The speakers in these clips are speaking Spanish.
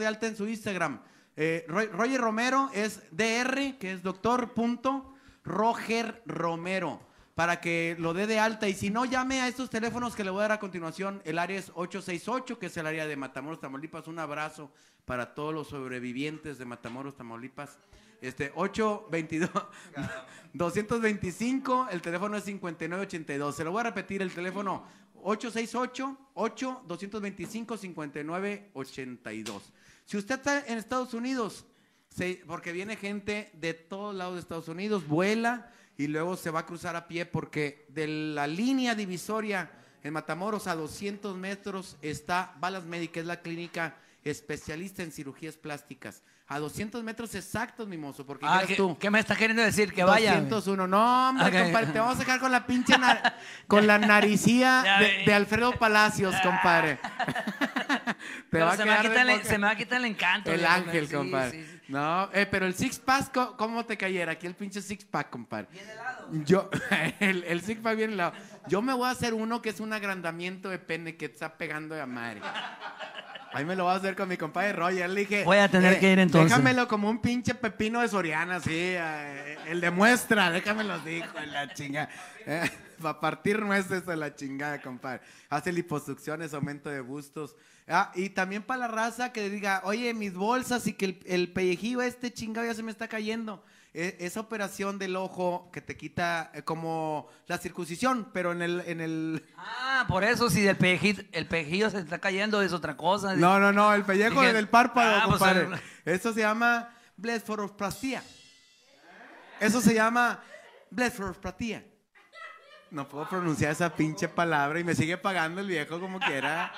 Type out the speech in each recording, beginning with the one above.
de alta en su Instagram. Eh, Roger Romero es DR, que es doctor punto Roger Romero, para que lo dé de alta. Y si no, llame a estos teléfonos que le voy a dar a continuación. El área es 868, que es el área de Matamoros, Tamaulipas. Un abrazo para todos los sobrevivientes de Matamoros, Tamaulipas. Este, 822 225, el teléfono es 5982. Se lo voy a repetir, el teléfono 868 8 225 5982. Si usted está en Estados Unidos, porque viene gente de todos lados de Estados Unidos, vuela y luego se va a cruzar a pie porque de la línea divisoria en Matamoros a 200 metros está Balas Medic, que es la clínica especialista en cirugías plásticas. A 200 metros exactos, mi mozo, porque Ah, ya ¿qué, tú. qué me está queriendo decir? Que vaya. 201. No, hombre, compadre, te vamos a dejar con la pinche con la naricía de, Alfredo Palacios, compadre. te a se, me va a quitar el, poca- se me va a quitar el encanto. el ángel, sí, compadre. sí, sí. No, eh, pero el six pack, ¿cómo te cayera? Aquí el pinche six pack, compadre. Yo, el, el six pack bien helado. Yo me voy a hacer uno que es un agrandamiento de pene que está pegando de a madre. Ahí me lo voy a hacer con mi compadre Roger. Le dije. eh, Voy a tener que ir entonces. Déjamelo como un pinche pepino de Soriana, así. eh, el de muestra, déjamelo así, hijo de la chinga. Para partir muestras de la chingada, compadre. Hace liposucciones, aumento de bustos. Ah, y también para la raza que diga, oye, mis bolsas y que el, el pellejillo este chingado ya se me está cayendo. E- esa operación del ojo que te quita eh, como la circuncisión, pero en el, en el, Ah, por eso si el pejillo, el pejillo se está cayendo es otra cosa. No, no, no, el pellejo Dije- del párpado, Ah, pues, compadre. Eso se llama blefarosplastia. Eso se llama blefarosplastia. No puedo pronunciar esa pinche palabra y me sigue pagando el viejo como quiera.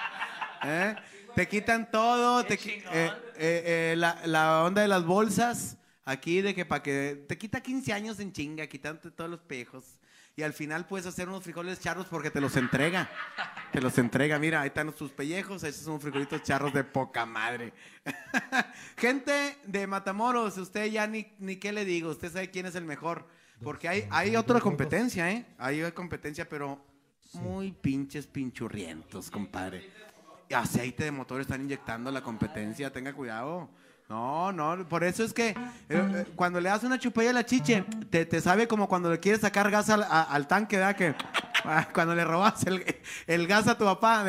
¿Eh? Te quitan todo, te, eh, eh, eh, la, la onda de las bolsas, aquí de que para que te quita 15 años en chinga, quitándote todos los pejos. Y al final puedes hacer unos frijoles charros porque te los entrega. Te los entrega. Mira, ahí están tus pellejos. Esos son frijolitos charros de poca madre. Gente de Matamoros, usted ya ni, ni qué le digo. Usted sabe quién es el mejor. Porque hay, hay otra competencia, ¿eh? Hay competencia, pero muy pinches pinchurrientos, compadre. Aceite de motor están inyectando la competencia. Tenga cuidado. No, no, por eso es que eh, eh, cuando le das una chupalla a la chiche, te, te sabe como cuando le quieres sacar gas al, al tanque, ¿verdad? Que ah, cuando le robas el, el gas a tu papá.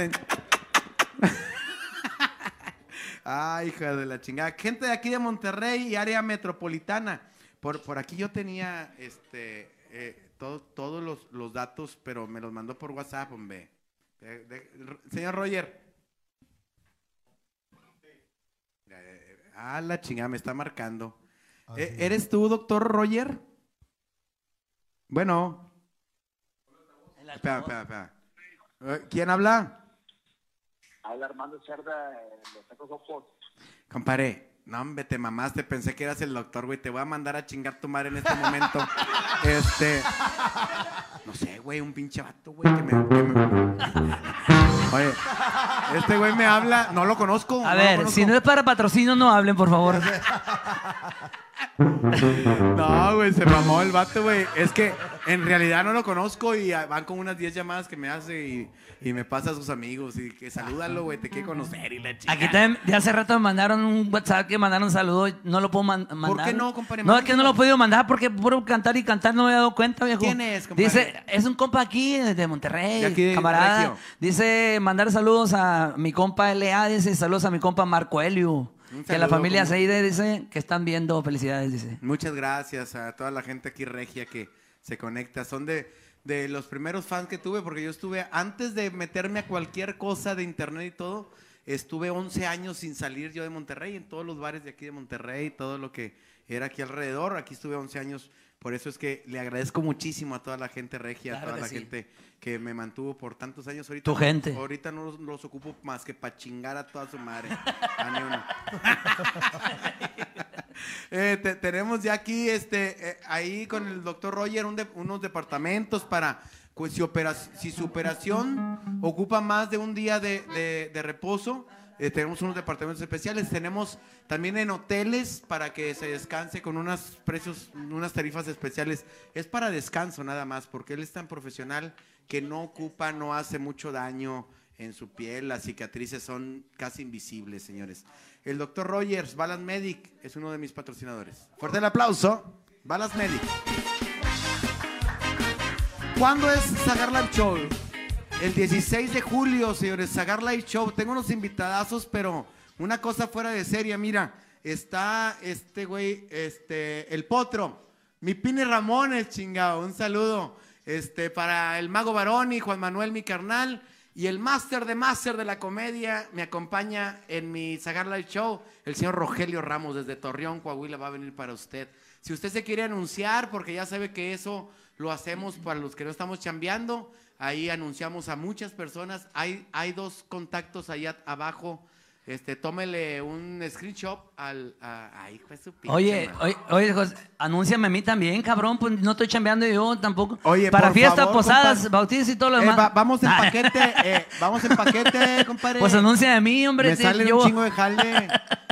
Ay, hija de la chingada. Gente de aquí de Monterrey y área metropolitana. Por, por aquí yo tenía este eh, todo- todos los, los datos, pero me los mandó por WhatsApp, hombre. Señor Roger. Eh, Ah, la chingada, me está marcando. Eh, ¿Eres tú, doctor Roger? Bueno. Espera, espera, espera. Eh, ¿Quién habla? Habla Armando Cerda, eh, los tacos Opos. Compadre, no, hombre, te mamaste. Pensé que eras el doctor, güey. Te voy a mandar a chingar tu madre en este momento. este. No sé, güey, un pinche vato, güey, que me. que me- Oye, este güey me habla. No lo conozco. A no ver, conozco. si no es para patrocinio, no hablen, por favor. No, güey, se mamó el vato, güey. Es que en realidad no lo conozco y van con unas 10 llamadas que me hace y, y me pasa a sus amigos y que salúdalo, güey, te quiere conocer y la chica. Aquí también, de hace rato me mandaron un WhatsApp que mandaron un saludo. y No lo puedo man- mandar. qué no, compadre? No, es que no lo he podido mandar porque puro cantar y cantar no me he dado cuenta, viejo. ¿Quién es, compadre? Dice, es un compa aquí de Monterrey, De aquí de camarada. Regio. Dice, mandar saludos a mi compa LA, dice, saludos a mi compa Marco Helio. Un Que la familia. Seide dice que están viendo, felicidades, dice. Muchas gracias a toda la gente aquí regia que se conecta. Son de, de los primeros fans que tuve porque yo estuve, antes de meterme a cualquier cosa de internet y todo, estuve 11 años sin salir yo de Monterrey, en todos los bares de aquí de Monterrey, todo lo que era aquí alrededor. Aquí estuve 11 años. Por eso es que le agradezco muchísimo a toda la gente regia, a toda la sí. gente que me mantuvo por tantos años. Ahorita, Tu gente. Ahorita no los, los ocupo más que para chingar a toda su madre. A ni uno. Eh, te- tenemos ya aquí, este, eh, ahí con el doctor Roger, un de- unos departamentos para, pues, si, opera- si su operación ocupa más de un día de, de- de reposo, eh, tenemos unos departamentos especiales. Tenemos también en hoteles para que se descanse con unos precios, unas tarifas especiales. Es para descanso nada más, porque él es tan profesional que no ocupa, no hace mucho daño en su piel, las cicatrices son casi invisibles, señores. El doctor Rogers, Balas Medic, es uno de mis patrocinadores. Fuerte el aplauso, Balas Medic. ¿Cuándo es Sagar Live Show? El 16 de julio, señores, Sagar Live Show. Tengo unos invitadazos, pero una cosa fuera de serie, mira, está este güey, este, el potro, mi Pini Ramones, chingado, un saludo, este, para el Mago Baroni, Juan Manuel, mi carnal, y el máster de máster de la comedia me acompaña en mi Sagar Live Show, el señor Rogelio Ramos desde Torreón, Coahuila, va a venir para usted. Si usted se quiere anunciar, porque ya sabe que eso lo hacemos para los que no estamos chambeando, ahí anunciamos a muchas personas, hay, hay dos contactos allá abajo este, tómele un screenshot al. A, ay, hijo de su pinche Oye, madre. oye, oye, José, anúnciame a mí también, cabrón. Pues no estoy chambeando yo tampoco. Oye, Para por fiestas, favor, posadas, compa- bautizos y todo lo Eh, demás. va- vamos en paquete, eh, vamos en paquete, compadre. Pues anuncia a mí, hombre. Me sí, sale yo- un chingo de jale.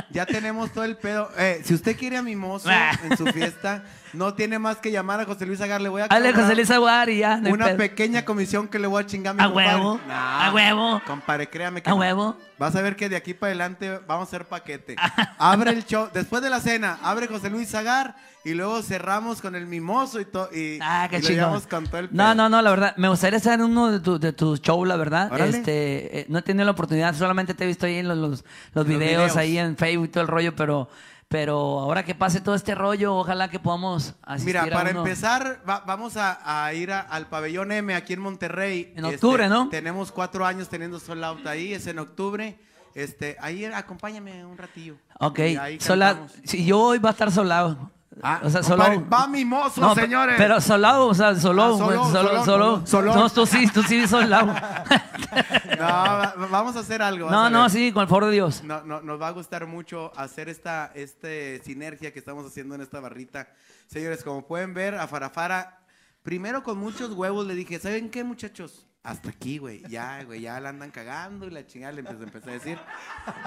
Ya tenemos todo el pedo. Eh, si usted quiere a mi mozo Ah. en su fiesta, no tiene más que llamar a José Luis Agar. Le voy a Dale, cobrar José Luis Aguar y ya. no hay una pedo. pequeña comisión que le voy a chingar a mi A compadre. huevo, No, a huevo. Compadre, créame que A no. huevo. Vas a ver que de aquí para adelante vamos a hacer paquete. Abre el show, después de la cena, abre José Luis Zagar y luego cerramos con el mimoso y todo. Y, Ah, qué y lo chingón. llevamos con todo el No, pedo. no, no, la verdad. Me gustaría estar en uno de, tu- de tus shows, la verdad. Órale. Este, eh, no he tenido la oportunidad, solamente te he visto ahí en los, los, los videos, videos. ahí en Facebook y todo el rollo, pero, pero ahora que pase todo este rollo, ojalá que podamos asistir Mira, a para uno. empezar, va- vamos a, a ir a- al pabellón M aquí en Monterrey. En octubre, ¿no? Tenemos cuatro años teniendo sold out ahí, es en octubre. Este, ahí acompáñame un ratillo. Ok, Y ahí sola, cantamos. si yo hoy va a estar solado. Ah, o sea, solo. va mimoso, No, señores. Pero solado, o sea, solo, Ah, solo, solo, solo. No, tú sí, tú sí solado. No, va- vamos a hacer algo. no, no, sí, con el favor de Dios. No, no, nos va a gustar mucho hacer esta este sinergia que estamos haciendo en esta barrita. Señores, como pueden ver, a Farafara, primero con muchos huevos le dije, ¿saben qué, muchachos? Hasta aquí, güey. Ya, güey, ya la andan cagando y la chingada le empecé, empecé a decir.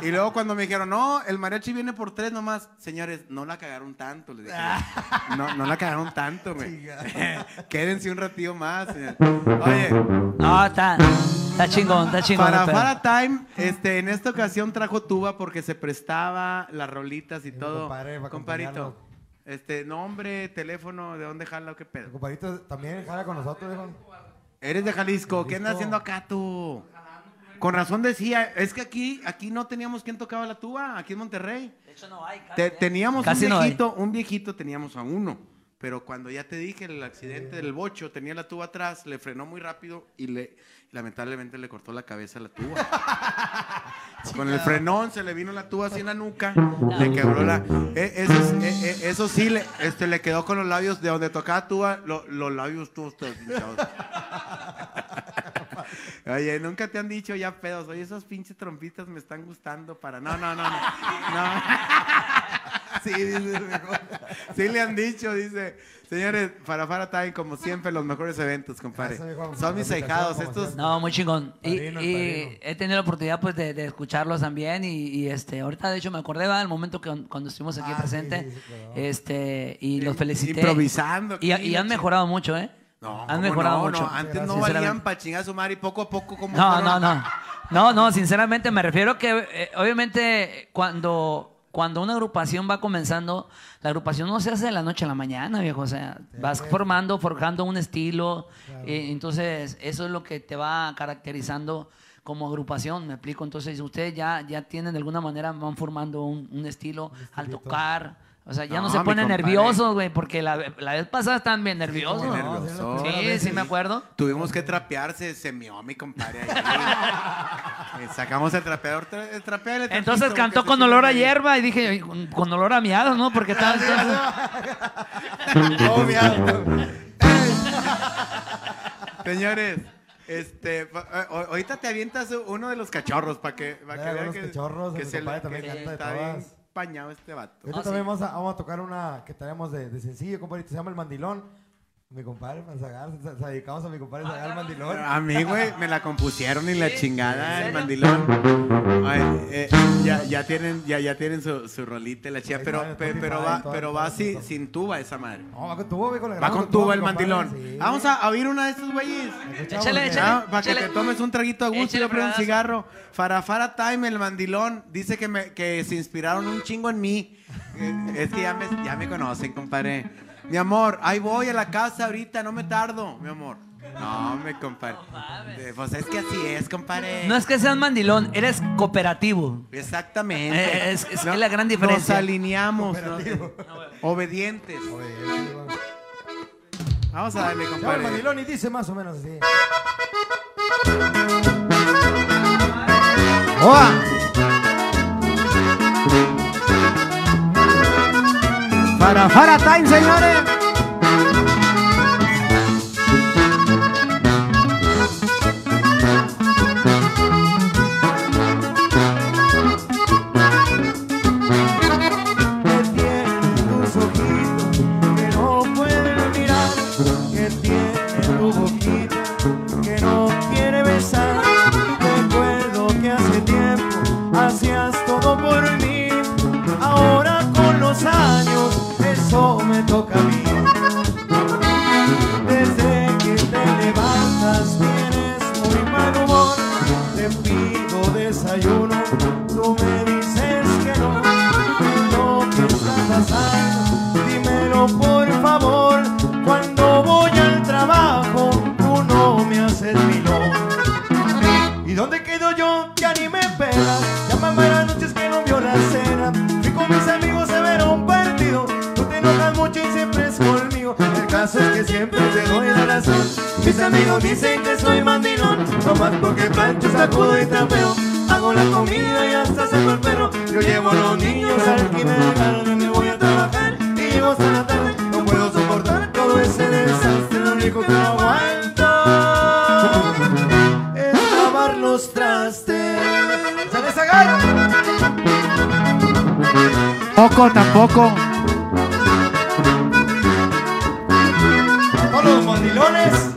Y luego cuando me dijeron, no, el mariachi viene por tres nomás. Señores, no la cagaron tanto, le dije. No, no la cagaron tanto, güey. Quédense un ratillo más. Oye, No, está, está chingón, está chingón. para. Fara Time, este, en esta ocasión trajo tuba porque se prestaba las rolitas y mi todo. Comparito, este, nombre, teléfono, ¿de dónde jala o qué pedo? compadrito también jala con nosotros, viejo. Eres de Jalisco, ¿qué andas haciendo acá tú? Con razón decía, es que aquí, aquí no teníamos quien tocaba la tuba, aquí en Monterrey. De hecho, no hay. casi, Te- ¿eh? teníamos Casi un no hay. viejito, un viejito teníamos a uno. Pero cuando ya te dije el accidente del bocho, tenía la tuba atrás, le frenó muy rápido y le lamentablemente le cortó la cabeza a la tuba. Con el frenón se le vino la tuba así en la nuca, le quebró la. eh, eso, es- eh, eh, eso sí, le, este, le quedó con los labios de donde tocaba tuba, lo- los labios todos hinchados. Oye, nunca te han dicho ya pedos, oye, esos pinches trompitas me están gustando para. No, no, no, no. no. Sí, dice, mejor. sí le han dicho, dice. Señores, para Fara Time, como siempre, los mejores eventos, compadre. Gracias, Son mis ahijados, estos. No, muy chingón. Y, Padrino, he tenido la oportunidad pues de, de escucharlos también y, y, este ahorita de hecho me acordé del momento que cuando estuvimos aquí Ah, sí, presentes sí, sí, claro. este y los felicité. Improvisando. Y, han mejorado mucho, ¿eh? No, han ¿cómo mejorado no? mucho. No, antes no valían para chingar a su madre y poco a poco como No, no, no. No, no, sinceramente me refiero que eh, obviamente cuando, cuando una agrupación va comenzando, la agrupación no se hace de la noche a la mañana, viejo. O sea, vas formando, forjando un estilo. eh, entonces, eso es lo que te va caracterizando como agrupación, me explico. Entonces, ustedes ya, ya tienen de alguna manera, van formando un, un estilo al tocar. O sea, ya no, No, se compadre. nerviosos, güey, porque la, la vez pasada estaban bien nerviosos. no, nervioso. sí, Sí, sí, me acuerdo. Tuvimos que trapearse, se mió mi compadre ahí. Eh, Sacamos el trapeador, tra- el trapeador, el Entonces cantó que con olor a ahí. hierba y dije, "Ay, con, con olor a miados, ¿no? Porque estaba... Todo miado. Señores, este, eh, ahorita te avientas uno de los cachorros para que, pa' que Eh, vean que, cachorros, que mi se le- compadre también que canta bien. Pañado este vato. Ahorita Ah, también sí. vamos, a, vamos a tocar una que tenemos de, de sencillo, compadrito. Se llama El Mandilón. Mi compadre, para Zagar, se, se dedicamos a mi compadre Zagar el mandilón. A mí, güey, me la compusieron y la chingada, el mandilón. Ay, eh, ya, ya tienen, ya, ya tienen su, su rolita, la chía, pero, está en pe- Spotify, pero va, pero va sin, sin tuba esa madre. No, va con tubo, güey, con la Va con tuba el mandilón. sí. Vamos a oír una de estos güeyes. Échale, güey. échale. Ah, para que échale. te tomes un traguito a gusto y le prendas un cigarro. Farafara Time, el mandilón, dice que, me, que se inspiraron un chingo en mí. Eh, Es que ya me, ya me conocen, compadre. Mi amor, ahí voy a la casa ahorita, no me tardo, mi amor. No, me compadre. Eh, Pues es que así es, compadre. No es que seas mandilón, eres cooperativo. Exactamente. Eh, es- es la gran diferencia. Nos alineamos. ¿no? Obedientes. Güey. Vamos a darle, el compadre. mandilón y dice más o menos así. ¡Oa! Para Fara Time, señores. Mis amigos dicen que soy mandilón. No más porque plancho, sacudo y trapeo. Hago la comida y hasta saco el perro. Yo llevo a los niños al kindergarten. Me voy a trabajar y llego hasta la tarde. No puedo soportar todo ese desastre. Lo único que aguanto es lavar los trastes. ¡Sale Zagar! Poco, tampoco. Todos los mandilones.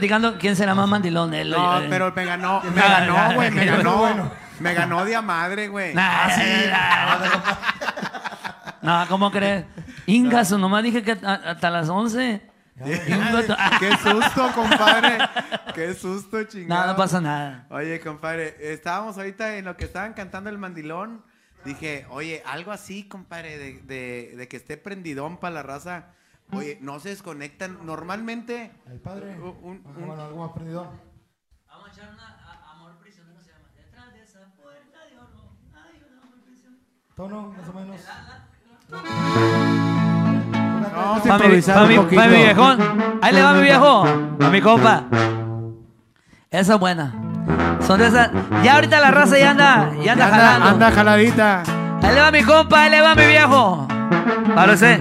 Platicando quién será más mandilón. él No, pero me ganó, me Ah, ganó, ah, güey, me ah, ganó. bueno. Me ganó de a madre, güey. Nah, nah, No, ¿cómo crees? Ingaso, nomás dije que hasta las 11. Ingaso. Qué susto, compadre. Qué susto, chingado. No, no pasa nada. Oye, compadre, estábamos ahorita en lo que estaban cantando el mandilón. Dije, oye, algo así, compadre, de, de- de que esté prendidón para la raza. Oye, no se desconectan. Normalmente, El padre. Un- un- Bueno, algo más prendido. Vamos a echar una amor prisionero se llama. Detrás de esa puerta de oro hay un amor prisionero. Tono, más o menos. Vamos a mi, improvisar pa' un mi- poquito. mi viejón. Ahí le va mi viejo. A mi compa. Esa es buena. Son de esas. Ya ahorita la raza ya anda, ya anda, Anda, jalando. anda jaladita. Ahí le va mi compa, ahí le va mi viejo. Para usted.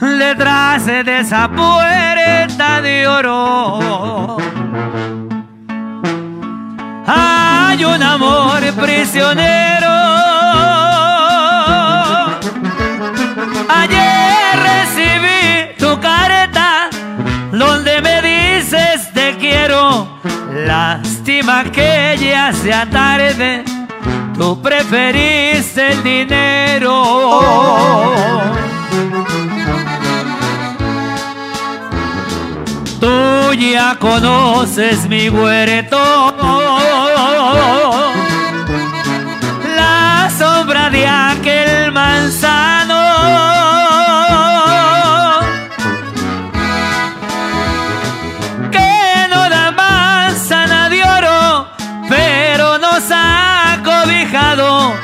Detrás de esa puerta de oro hay un amor prisionero. Ayer recibí tu carta donde me dices te quiero. Lástima que ya sea tarde. Tú preferiste el dinero. Ya conoces mi huerto. La sombra de aquel manzano. Que no da manzana de oro, pero nos ha cobijado.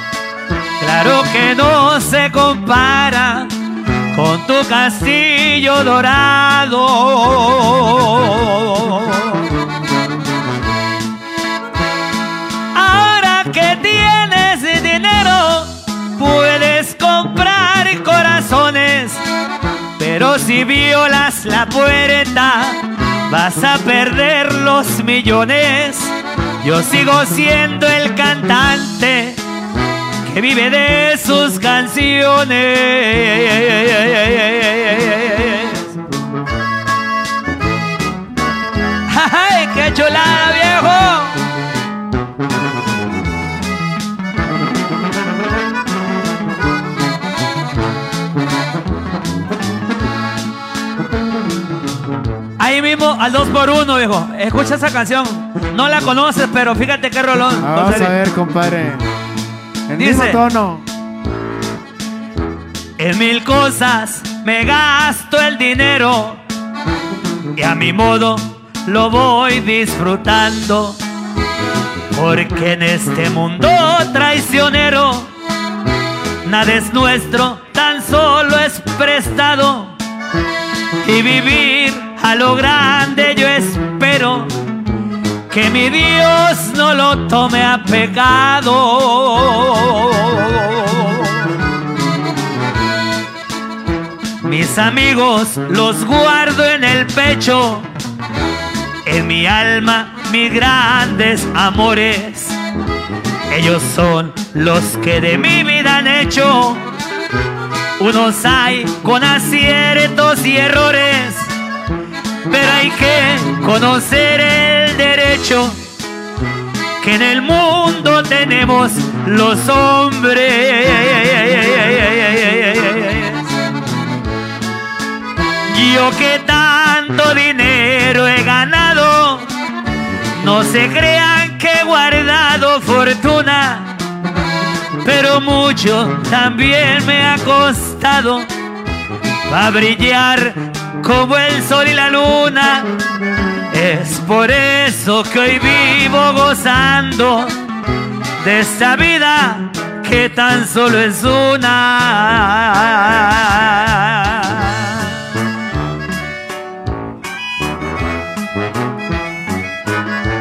Claro que no se compara tu castillo dorado. Ahora que tienes dinero, puedes comprar corazones, pero si violas la puerta, vas a perder los millones. Yo sigo siendo el cantante vive de sus canciones. ¡Ay, qué chulada, viejo! Ahí mismo al 2 por 1 viejo. Escucha esa canción. No la conoces, pero fíjate qué rolón. Ah, Vamos a ver, compadre. El Dice- mismo tono. En mil cosas me gasto el dinero y a mi modo lo voy disfrutando. Porque en este mundo traicionero nada es nuestro, tan solo es prestado. Y vivir a lo grande yo espero que mi Dios no lo tome a pecado. Mis amigos los guardo en el pecho, en mi alma mis grandes amores. Ellos son los que de mi vida han hecho. Unos hay con aciertos y errores, pero hay que conocer el derecho que en el mundo tenemos los hombres. Yo que tanto dinero he ganado, no se crean que he guardado fortuna, pero mucho también me ha costado para brillar como el sol y la luna. Es por eso que hoy vivo gozando de esta vida que tan solo es una.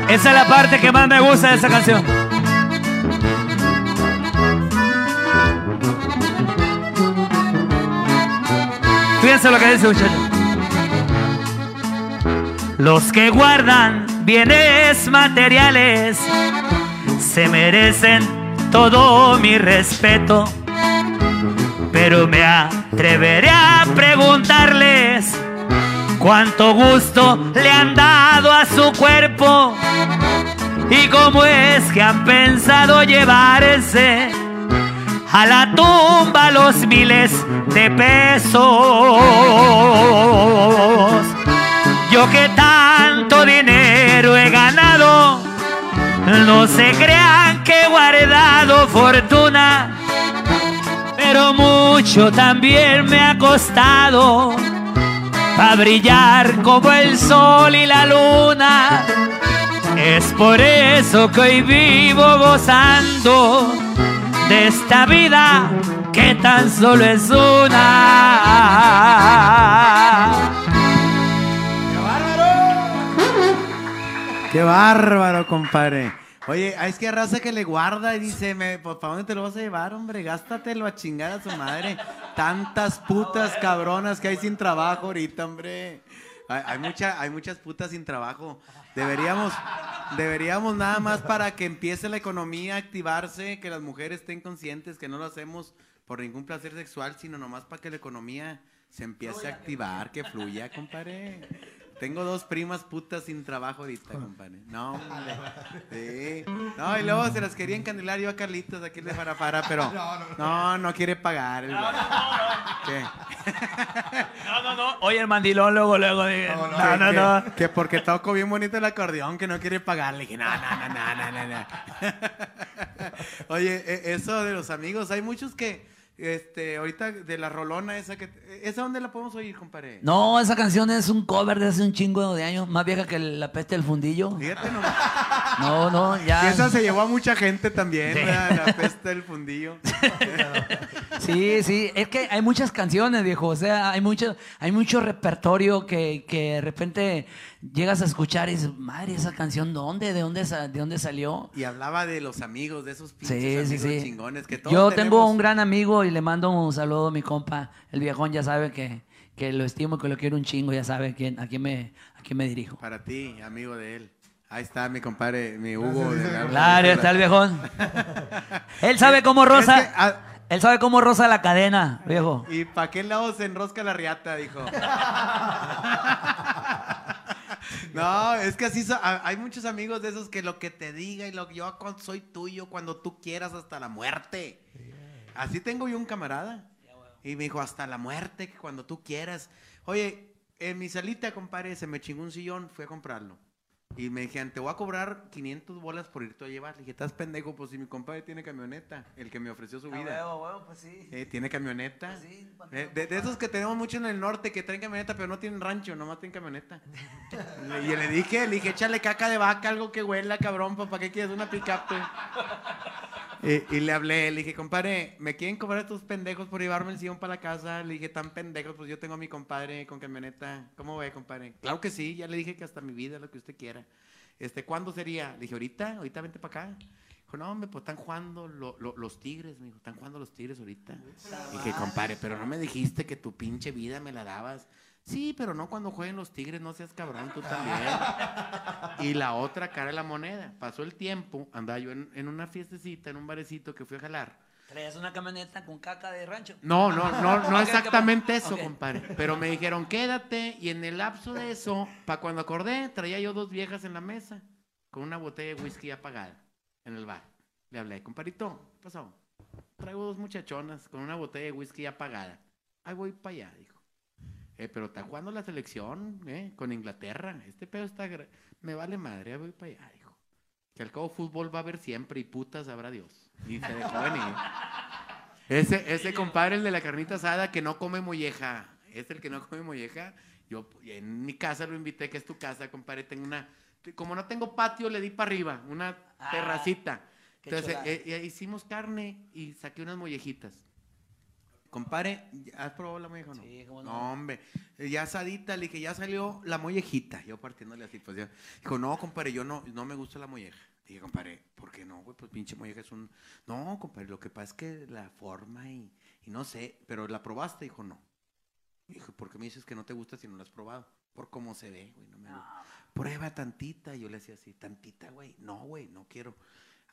Esa es la parte que más me gusta de esa canción. Fíjense lo que dice muchacho. Los que guardan bienes materiales se merecen todo mi respeto. Pero me atreveré a preguntarles cuánto gusto le han dado a su cuerpo y cómo es que han pensado llevarse a la tumba los miles de pesos. Yo que tanto dinero he ganado, no se crean que he guardado fortuna, pero mucho también me ha costado para brillar como el sol y la luna. Es por eso que hoy vivo gozando de esta vida que tan solo es una. ¡Qué bárbaro, compadre! Oye, es que raza que le guarda y dice, me, pues, ¿para dónde te lo vas a llevar, hombre? Gástatelo a chingar a su madre. Tantas putas cabronas que hay sin trabajo ahorita, hombre. Hay, hay hay muchas putas sin trabajo. Deberíamos, deberíamos nada más para que empiece la economía a activarse, que las mujeres estén conscientes que no lo hacemos por ningún placer sexual, sino nomás para que la economía se empiece a activar, que fluya, compadre. Tengo dos primas putas sin trabajo ahorita, compadre. No, hombre. Sí. No, y luego se las quería encandilar yo a Carlitos aquí de Farafara, pero no, no quiere pagar. el güey. ¿Qué? No, no, no. Oye, el mandilón luego, luego. dije, No, no, que, no. que- que porque toco bien bonito el acordeón, que no quiere pagar. Le dije, no, no, no, no, no, no, no. Oye, e- eso de los amigos, hay muchos que, este, ahorita de la rolona esa que, ¿esa dónde la podemos oír, compadre? No, esa canción es un cover de hace un chingo de años, más vieja que la peste del fundillo. Fíjate nomás. No, no, Y ya. esa se llevó a mucha gente también, ¿verdad? la peste del fundillo. Sí, sí, es que hay muchas canciones, viejo, o sea, hay mucho, hay mucho repertorio que, que de repente llegas a escuchar y dices, madre, esa canción, ¿dónde? ¿De dónde, sa- de dónde salió? Y hablaba de los amigos, de esos pinches Sí, sí, amigos sí. chingones que todos Yo tengo un gran amigo y le mando un saludo a mi compa, el viejón ya sabe que, que lo estimo, que lo quiero un chingo, ya sabe quién, a quién me, a quién me dirijo. Para ti, amigo de él. Ahí está mi compadre, mi Hugo. de la- Claro, está el viejón. Él sabe cómo rosa, Es que, ah, él sabe cómo rosa la cadena, viejo. ¿Y para qué lado se enrosca la riata? Dijo. No, es que así so- hay muchos amigos de esos que lo que te diga y lo que yo soy tuyo cuando tú quieras hasta la muerte. Así tengo yo un camarada. Y me dijo, hasta la muerte, que cuando tú quieras. Oye, en mi salita, compadre, se me chingó un sillón, fui a comprarlo. Y me dijeron, te voy a cobrar 500 bolas por irte a llevar. Le dije, estás pendejo, pues si mi compadre tiene camioneta, el que me ofreció su vida. Eh, tiene camioneta. Eh, de, de esos que tenemos mucho en el norte que traen camioneta, pero no tienen rancho, nomás tienen camioneta. Le- y le dije, le dije, échale caca de vaca, algo que huela, cabrón, ¿para qué quieres una pick-up? Tú?" Y, y le hablé, le dije, compadre, ¿me quieren cobrar estos pendejos por llevarme el sillón para la casa? Le dije, tan pendejos, pues yo tengo a mi compadre con camioneta. ¿Cómo ve, compadre? Claro que sí, ya le dije que hasta mi vida, lo que usted quiera. Este, ¿Cuándo sería? Le dije, ahorita, ahorita vente para acá. Dijo, no, hombre, pues están jugando lo- lo- los tigres, me dijo, están jugando los tigres ahorita. Dije, compadre, pero no me dijiste que tu pinche vida me la dabas. Sí, pero no cuando jueguen los tigres, no seas cabrón, tú también. Y la otra cara de la moneda. Pasó el tiempo, andaba yo en, en una fiestecita, en un barecito que fui a jalar. Traes una camioneta con caca de rancho. No, no, no, no exactamente eso, compadre. Pero me dijeron, quédate. Y en el lapso de eso, para cuando acordé, traía yo dos viejas en la mesa con una botella de whisky apagada en el bar. Le hablé, compadrito, ¿qué pasó? Traigo dos muchachonas con una botella de whisky apagada. Ahí voy para allá, dijo. Eh, pero está jugando la selección, ¿eh? Con Inglaterra. Este pedo está... Me vale madre, voy para allá, dijo. Que al cabo fútbol va a haber siempre y putas sabrá Dios. Y se dejó venir. Ese, ese compadre, el de la carnita asada, que no come molleja. Es el que no come molleja. Yo en mi casa lo invité, que es tu casa, compadre. Tengo una. Como no tengo patio, le di para arriba, una Ah, terracita. Entonces, eh, eh, hicimos carne y saqué unas mollejitas. Compadre, ¿has probado la molleja o no? Sí, cómo no. No, hombre. Eh, Ya asadita, le dije, ya salió la mollejita. Yo partiéndole así, pues ya. Dijo, no, compadre, yo no, no me gusta la molleja. Dije, compadre, ¿por qué no, güey? Pues pinche molleja es un... No, compadre, lo que pasa es que la forma y, y no sé, pero ¿la probaste? Dijo, no. Dijo, ¿por qué me dices que no te gusta si no la has probado? Por cómo se ve, güey, no me gusta. Prueba tantita. Yo le decía así, tantita, güey. No, güey, no quiero.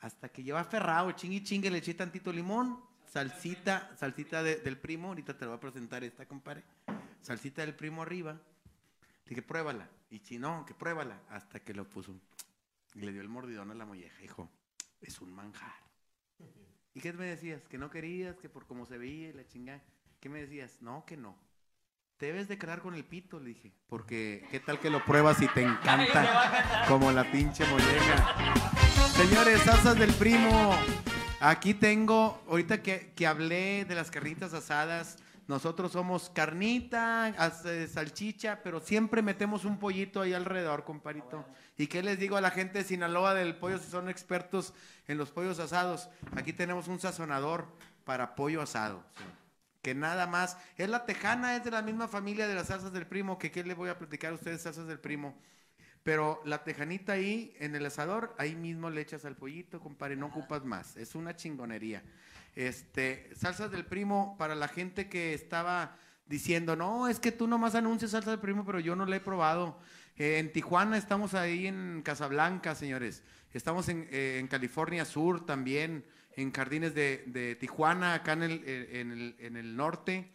Hasta que lleva ferrado, chingue chingue, le eché tantito limón, salsita, salsita de- del primo, ahorita te la voy a presentar esta, compadre. Salsita del primo arriba. Dije, pruébala. Y si no, que pruébala. Hasta que lo puso. Y le dio el mordidón a la molleja. Dijo, es un manjar. ¿Y qué me decías? Que no querías, que por cómo se veía la chingada. ¿Qué me decías? No, que no. Te debes de quedar con el pito, le dije. Porque, ¿qué tal que lo pruebas y te encanta? Como la pinche molleja. Señores, salsas del primo. Aquí tengo, ahorita que, que hablé de las carnitas asadas, Nosotros somos carnita, hace salchicha, pero siempre metemos un pollito ahí alrededor, comparito. ¿Y qué les digo a la gente de Sinaloa del pollo si son expertos en los pollos asados? Aquí tenemos un sazonador para pollo asado. sí. Que nada más, es la tejana, es de la misma familia de las salsas del primo, que qué les voy a platicar a ustedes, salsas del primo. Pero la tejanita ahí en el asador, ahí mismo le echas al pollito, compadre, no ocupas más. Es una chingonería. Este, salsas del primo para la gente que estaba diciendo, no, es que tú nomás anuncias salsa del primo, pero yo no la he probado. Eh, en Tijuana estamos ahí en Casablanca, señores. Estamos en, eh, en California Sur también, en Jardines de, de Tijuana, acá en el, en el- en el norte.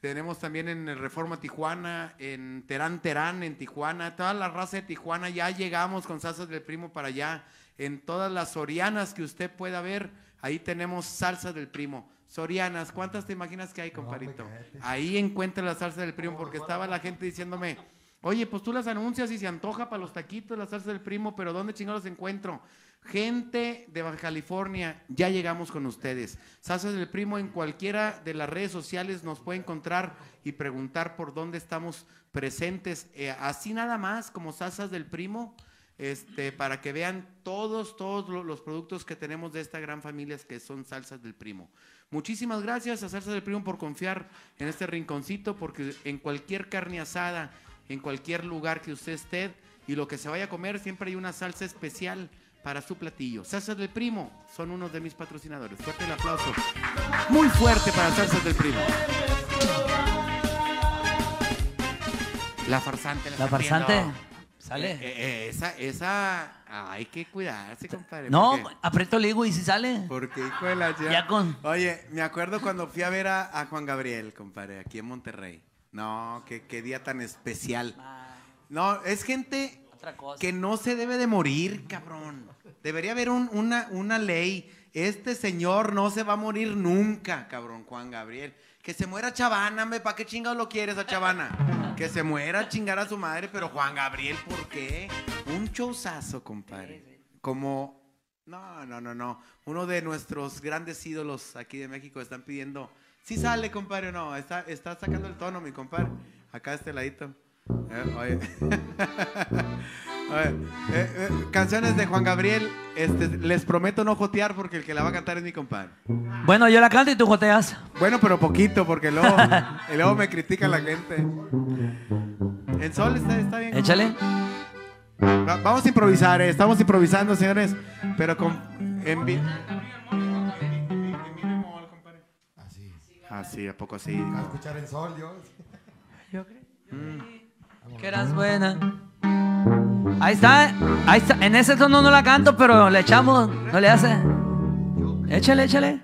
Tenemos también en el Reforma Tijuana, en Terán Terán, en Tijuana. Toda la raza de Tijuana ya llegamos con salsas del primo para allá. En todas las sorianas que usted pueda ver, ahí tenemos salsas del primo. Sorianas, ¿cuántas te imaginas que hay, comparito? cállate. Ahí encuentra la salsa del primo, porque estaba la gente diciéndome, oye, pues tú las anuncias y se antoja para los taquitos la salsa del primo, pero ¿dónde chingados encuentro? Gente de Baja California, ya llegamos con ustedes. Salsas del Primo en cualquiera de las redes sociales nos puede encontrar y preguntar por dónde estamos presentes. Eh, así nada más como Salsas del Primo, este, para que vean todos, todos lo- los productos que tenemos de esta gran familia que son Salsas del Primo. Muchísimas gracias a Salsas del Primo por confiar en este rinconcito, porque en cualquier carne asada, en cualquier lugar que usted esté y lo que se vaya a comer, siempre hay una salsa especial para su platillo. Salsas del Primo son unos de mis patrocinadores. Fuerte el aplauso. Muy fuerte para Salsas del Primo. La farsante. La están farsante. viendo. ¿Sale? Eh, eh, esa, esa, hay que cuidarse, compadre. no, porque- aprieto el higo y si sale. porque, hijo de la ya- Ya con- Oye, me acuerdo cuando fui a ver a, a Juan Gabriel, compadre, aquí en Monterrey. No, qué, qué día tan especial. No, es gente Otra cosa. que no se debe de morir, cabrón. Debería haber un- una, una ley. Este señor no se va a morir nunca, cabrón, Juan Gabriel. Que se muera Chavana, me, ¿para qué chingados lo quieres a Chavana? Que se muera a chingar a su madre, pero Juan Gabriel, ¿por qué? Un showzazo, compadre. Como, no, no, no, no. Uno de nuestros grandes ídolos aquí de México están pidiendo, si sale, compadre, o no, está, está sacando el tono, mi compadre. Acá a este ladito. Eh, oye. Oye, eh, eh, canciones de Juan Gabriel, este, les prometo no jotear porque el que la va a cantar es mi compadre. Bueno, yo la canto y tú joteas. Bueno, pero poquito porque luego, y luego me critica la gente. En sol está, está bien. Échale. Va- vamos a improvisar, eh, estamos improvisando, señores, pero con en vi- Así. Así, ¿a poco así? A escuchar en sol, Dios. Que eras buena. Ahí está, ahí está. En ese tono no la canto, pero le echamos, no le hace. Échale, échale.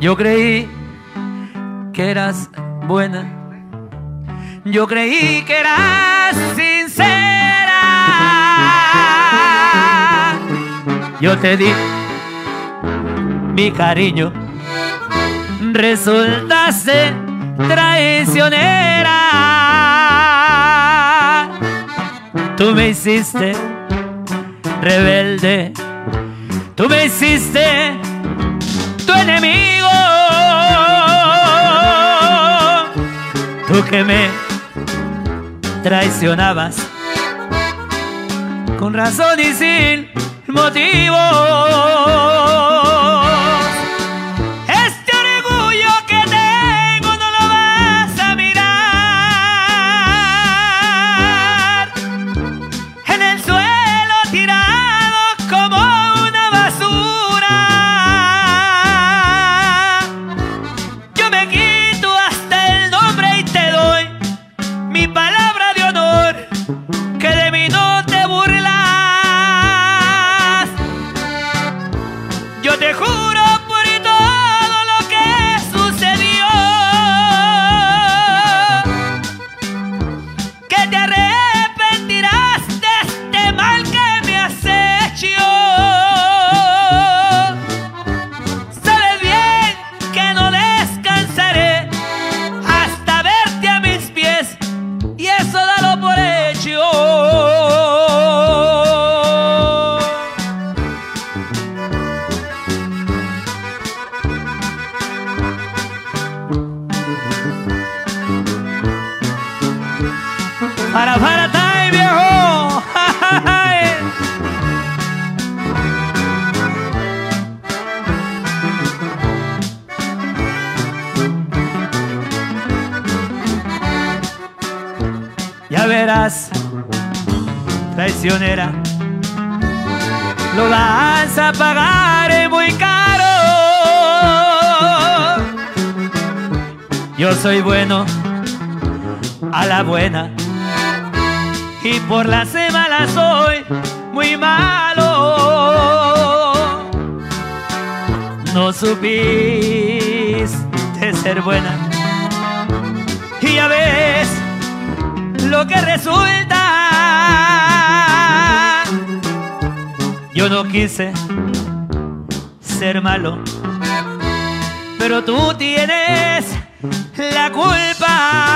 Yo creí que eras buena. Yo creí que eras sincera. Yo te di mi cariño. Resultaste traicionera. Tú me hiciste rebelde. Tú me hiciste tu enemigo. Tú que me traicionabas con razón y sin motivo. A pagar muy caro. Yo soy bueno a la buena y por la semana soy muy malo. No supiste ser buena y ya ves lo que resulta. Yo no quise pero tú tienes la culpa.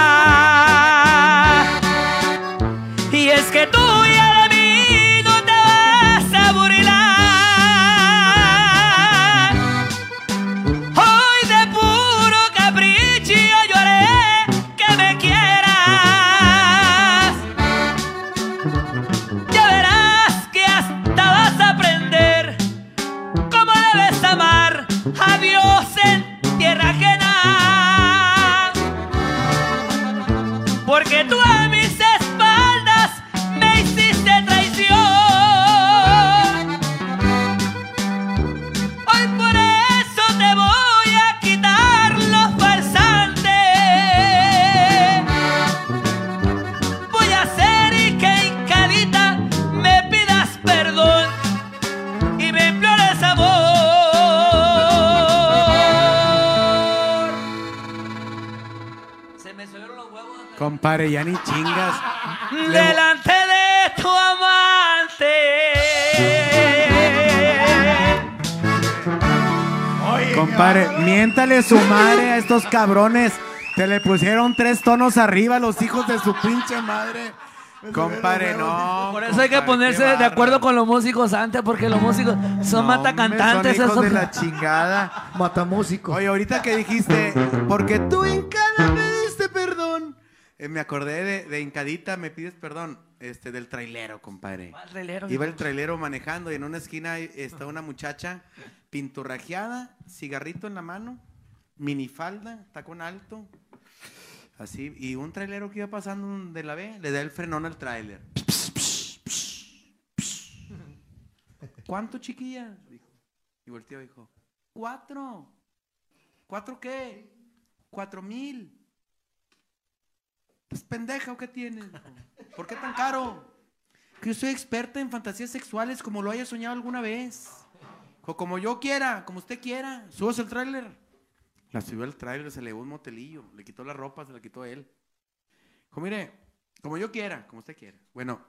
Compadre, miéntale su madre a estos cabrones. Te le pusieron tres tonos arriba los hijos de su pinche madre. Compadre, no. Por eso hay que ponerse de acuerdo con los músicos antes, porque los músicos son No, matacantantes. son hijos esos- de la chingada. Matamúsico. Oye, ahorita que dijiste, porque tú hincada me diste perdón. Eh, me acordé de, de hincadita, me pides perdón, este, del trailero, compadre. ¿Cuál trailero, Iba el trailero manejando y en una esquina está una muchacha pinturrajeada, cigarrito en la mano, minifalda, tacón alto, así, y un trailero que iba pasando de la B le da el frenón al trailer. ¿Cuánto, chiquilla? Dijo. Y volteó y dijo, cuatro. ¿Cuatro qué? Cuatro mil. ¿Estás pendeja o qué tienes? ¿Por qué tan caro? Que yo soy experta en fantasías sexuales como lo haya soñado alguna vez. O como yo quiera, como usted quiera. Subas el tráiler. La subió al tráiler, se le llevó un motelillo, le quitó la ropa, se la quitó él. Dijo, mire, como yo quiera, como usted quiera. Bueno,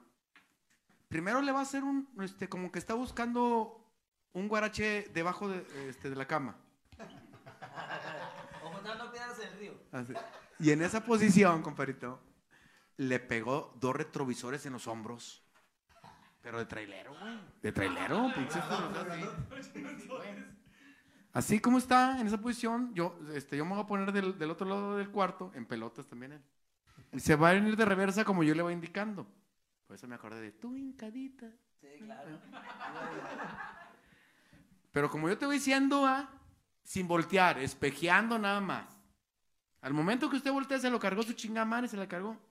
primero le va a hacer un, este, como que está buscando un guarache debajo de, este, de la cama. Así. Y en esa posición, compadrito, le pegó dos retrovisores en los hombros. Pero de trailero, güey. De trailero, pinches así. Como está, en esa posición, yo, este, yo me voy a poner del, del otro lado del cuarto, en pelotas también él. Y se va a venir de reversa como yo le voy indicando. Por eso me acordé de tu hincadita. Pero como yo te voy diciendo, ah, sin voltear, espejeando nada más. Al momento que usted voltea, se lo cargó su chingada madre, se la cargó.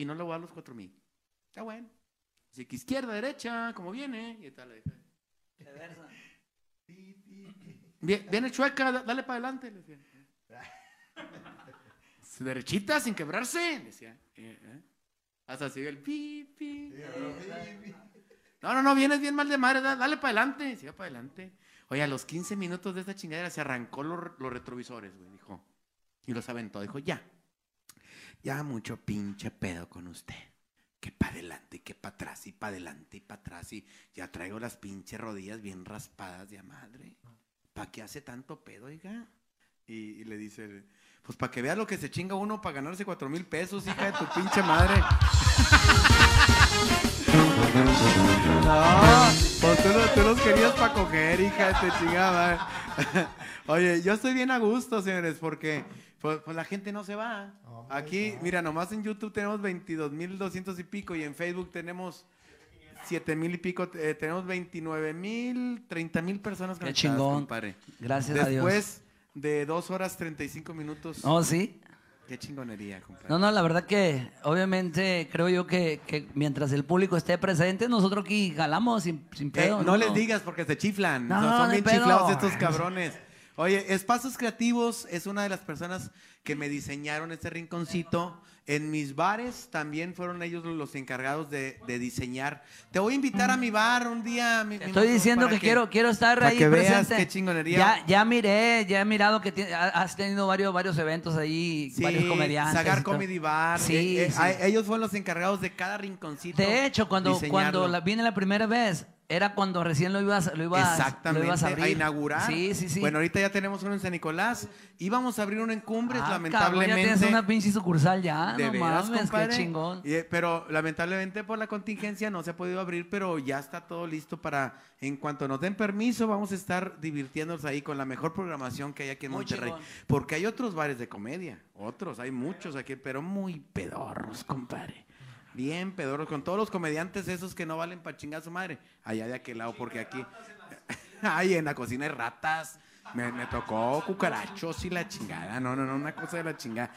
Y no le voy a dar los cuatro mil. Está bueno. Así que izquierda, derecha, como viene. Y tal. le dije. Vie- Viene chueca, da- dale para adelante. Le decía. Derechita, sin quebrarse. le decía. Eh, eh. Hasta así el pi, pi. No, no, no, vienes bien mal de madre, da- dale para adelante. Siga para adelante. Oye, a los 15 minutos de esta chingadera se arrancó los, los retrovisores, güey, dijo. Y los aventó. Dijo, ya. Ya mucho pinche pedo con usted. Que para adelante, y que para atrás, y para adelante, y para atrás. Y ya traigo las pinches rodillas bien raspadas de a madre. ¿Para qué hace tanto pedo, oiga? Y, le dice, pues para que vea lo que se chinga uno para ganarse cuatro mil pesos, hija de tu pinche madre. No, pues tú, lo- tú los querías para coger, hija de tu chingada. Oye, yo estoy bien a gusto, señores, porque pues, pues la gente no se va. Aquí, mira, nomás en YouTube tenemos 22 mil 200 y pico y en Facebook tenemos 7 mil y pico. eh, tenemos 29 mil, 30 mil personas Qué chingón. compadre. Gracias a Dios. Después de 2 horas 35 minutos. No, sí. Qué chingonería, compadre. No, no, la verdad que obviamente creo yo que, que mientras el público esté presente, nosotros aquí jalamos sin, sin Eh, pedo. no, les digas porque se chiflan. No, son son bien pedo. chiflados estos cabrones. Oye, Espacios Creativos es una de las personas que me diseñaron este rinconcito. En mis bares también fueron ellos los encargados de, de diseñar. Te voy a invitar a mi bar un día. mi- Te Estoy diciendo para que, quiero, quiero estar para ahí que veas presente. qué chingonería. Ya, ya miré, ya he mirado que has tenido varios, varios eventos ahí, Sí, varios comediantes. Sagar. Comedy Bar. Sí, eh, eh, sí. a- ellos fueron los encargados de cada rinconcito. De hecho, cuando, diseñarlo. cuando la, vine la primera vez, era cuando recién lo ibas, lo ibas, Exactamente, lo ibas a a, abrir. inaugurar. Sí, sí, sí. Bueno, ahorita ya tenemos uno en San Nicolás. Íbamos a abrir uno en Cumbres, Ah, cabrón, lamentablemente. ya tienes una pinche sucursal ya, De no veras, mames, compadre. qué chingón. Y, eh, pero lamentablemente por la contingencia no se ha podido abrir, pero ya está todo listo para, en cuanto nos den permiso, vamos a estar divirtiéndonos ahí con la mejor programación que hay aquí en Muy Monterrey. chingón. Porque hay otros bares de comedia, otros, hay muchos aquí, pero muy pedorros, compadre. Bien pedorros, con todos los comediantes esos que no valen para chingar a su madre. Allá de aquel lado, porque aquí, ay, en la cocina hay ratas. Me, tocó cucarachos y la chingada. No, no, no, una cosa de la chingada.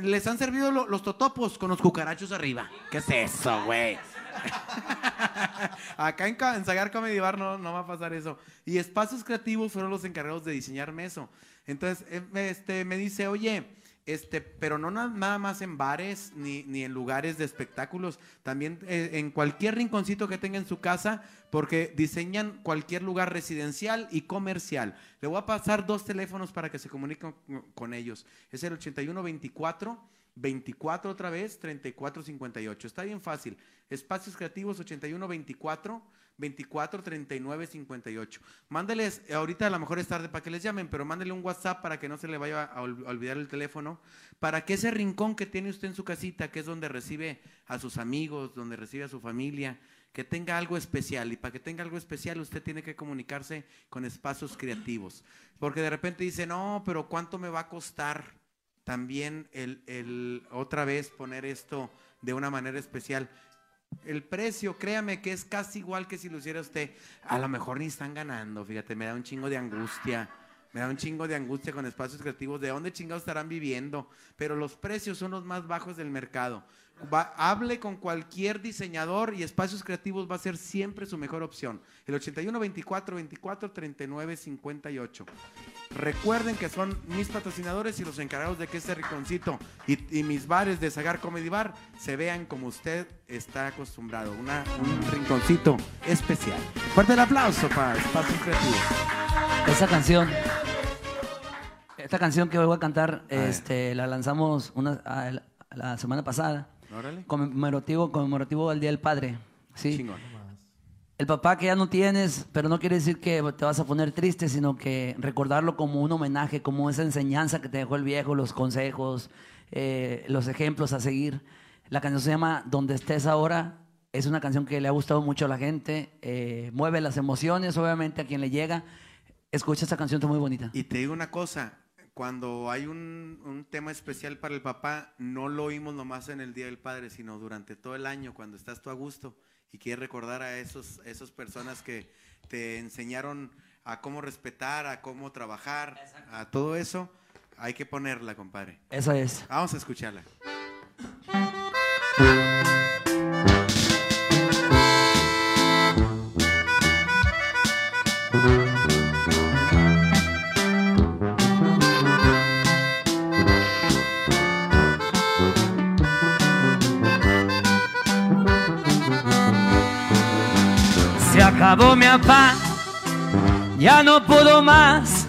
Les han servido lo- los totopos con los cucarachos arriba. ¿Qué es eso, güey? Acá en, en Sagar Comedy Bar no, no va a pasar eso. Y Espacios Creativos fueron los encargados de diseñarme eso. Entonces, eh, este, me dice, oye, este, pero no na- nada más en bares ni, ni en lugares de espectáculos, también eh, en cualquier rinconcito que tenga en su casa, porque diseñan cualquier lugar residencial y comercial. Le voy a pasar dos teléfonos para que se comuniquen con ellos. Es el 8124 24 otra vez, 3458. Está bien fácil. Espacios Creativos 8124 24 39 58. Mándeles, eh, ahorita a lo mejor es tarde para que les llamen, pero mándele un WhatsApp para que no se le vaya a olvidar el teléfono, para que ese rincón que tiene usted en su casita, que es donde recibe a sus amigos, donde recibe a su familia, que tenga algo especial. Y para que tenga algo especial, usted tiene que comunicarse con espacios creativos. Porque de repente dice, no, pero ¿cuánto me va a costar también el, el otra vez poner esto de una manera especial? El precio, créame que es casi igual que si lo hiciera usted. A lo mejor ni están ganando, fíjate, me da un chingo de angustia. Me da un chingo de angustia con espacios creativos. ¿De dónde chingados estarán viviendo? Pero los precios son los más bajos del mercado. Va- hable con cualquier diseñador y espacios creativos va a ser siempre su mejor opción. El 81 24 24 39 58. Recuerden que son mis patrocinadores y los encargados de que este rinconcito y, y mis bares de Sagar Comedy Bar se vean como usted está acostumbrado. Una- un rinconcito especial. Fuerte el aplauso para Espacios Creativos. Esa canción, esta canción que voy a cantar, este, la lanzamos una, a- la semana pasada, Órale. conmemorativo, conmemorativo al Día del Padre. Sí. Chingón. El papá que ya no tienes, pero no quiere decir que te vas a poner triste, sino que recordarlo como un homenaje, como esa enseñanza que te dejó el viejo, los consejos, eh, los ejemplos a seguir. La canción se llama Donde estés ahora. Es una canción que le ha gustado mucho a la gente, eh, mueve las emociones, obviamente, a quien le llega. Escucha esta canción, está muy bonita. Y te digo una cosa, cuando hay un, un tema especial para el papá, no lo oímos nomás en el Día del Padre, sino durante todo el año, cuando estás tú a gusto y quieres recordar a esos, esas personas que te enseñaron a cómo respetar, a cómo trabajar, a todo eso, hay que ponerla, compadre. Esa es. Vamos a escucharla. Acabó mi afán, ya no pudo más.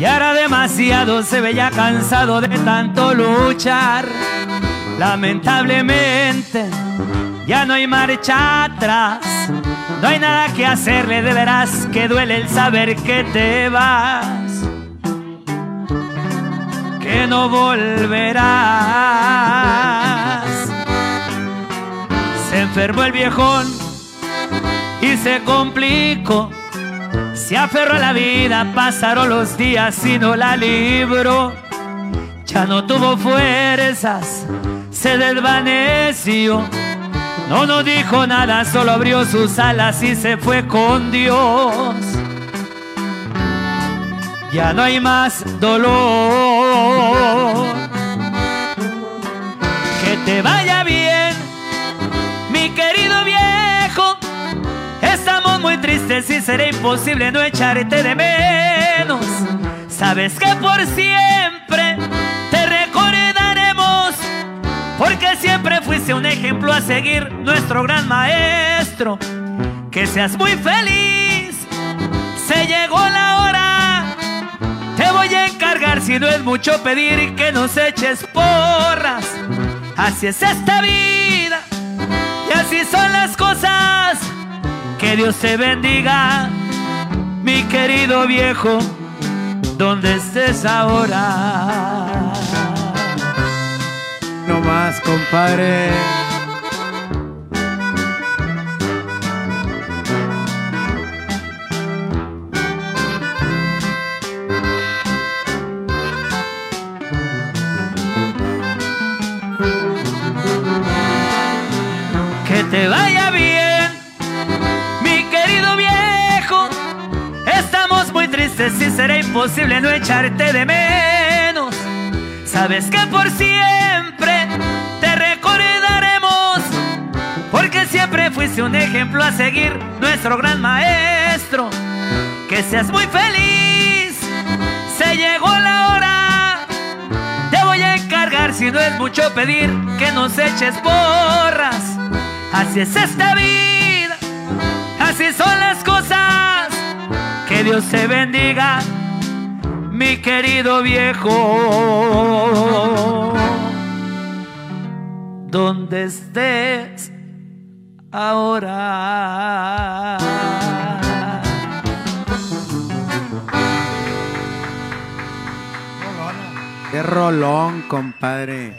Ya era demasiado, se veía cansado de tanto luchar. Lamentablemente, ya no hay marcha atrás. No hay nada que hacerle, de veras que duele el saber que te vas. Que no volverás. Se enfermó el viejón y se complicó. Se aferró a la vida, pasaron los días y no la libró. Ya no tuvo fuerzas, se desvaneció. No nos dijo nada, solo abrió sus alas y se fue con Dios. Ya no hay más dolor. te vaya bien, mi querido viejo. Muy tristes y será imposible no echarte de menos. Sabes que por siempre te recordaremos, porque siempre fuiste un ejemplo a seguir, nuestro gran maestro. Que seas muy feliz, se llegó la hora. Te voy a encargar si no es mucho pedir que nos eches porras. Así es esta vida y así son las cosas. Que Dios te bendiga, mi querido viejo, donde estés ahora. No más, compadre. Será imposible no echarte de menos. Sabes que por siempre te recordaremos, porque siempre fuiste un ejemplo a seguir, nuestro gran maestro. Que seas muy feliz, se llegó la hora. Te voy a encargar si no es mucho pedir que nos eches porras. Así es esta vida, así son las cosas. Que Dios te bendiga, mi querido viejo. Donde estés ahora. Qué rolón, compadre.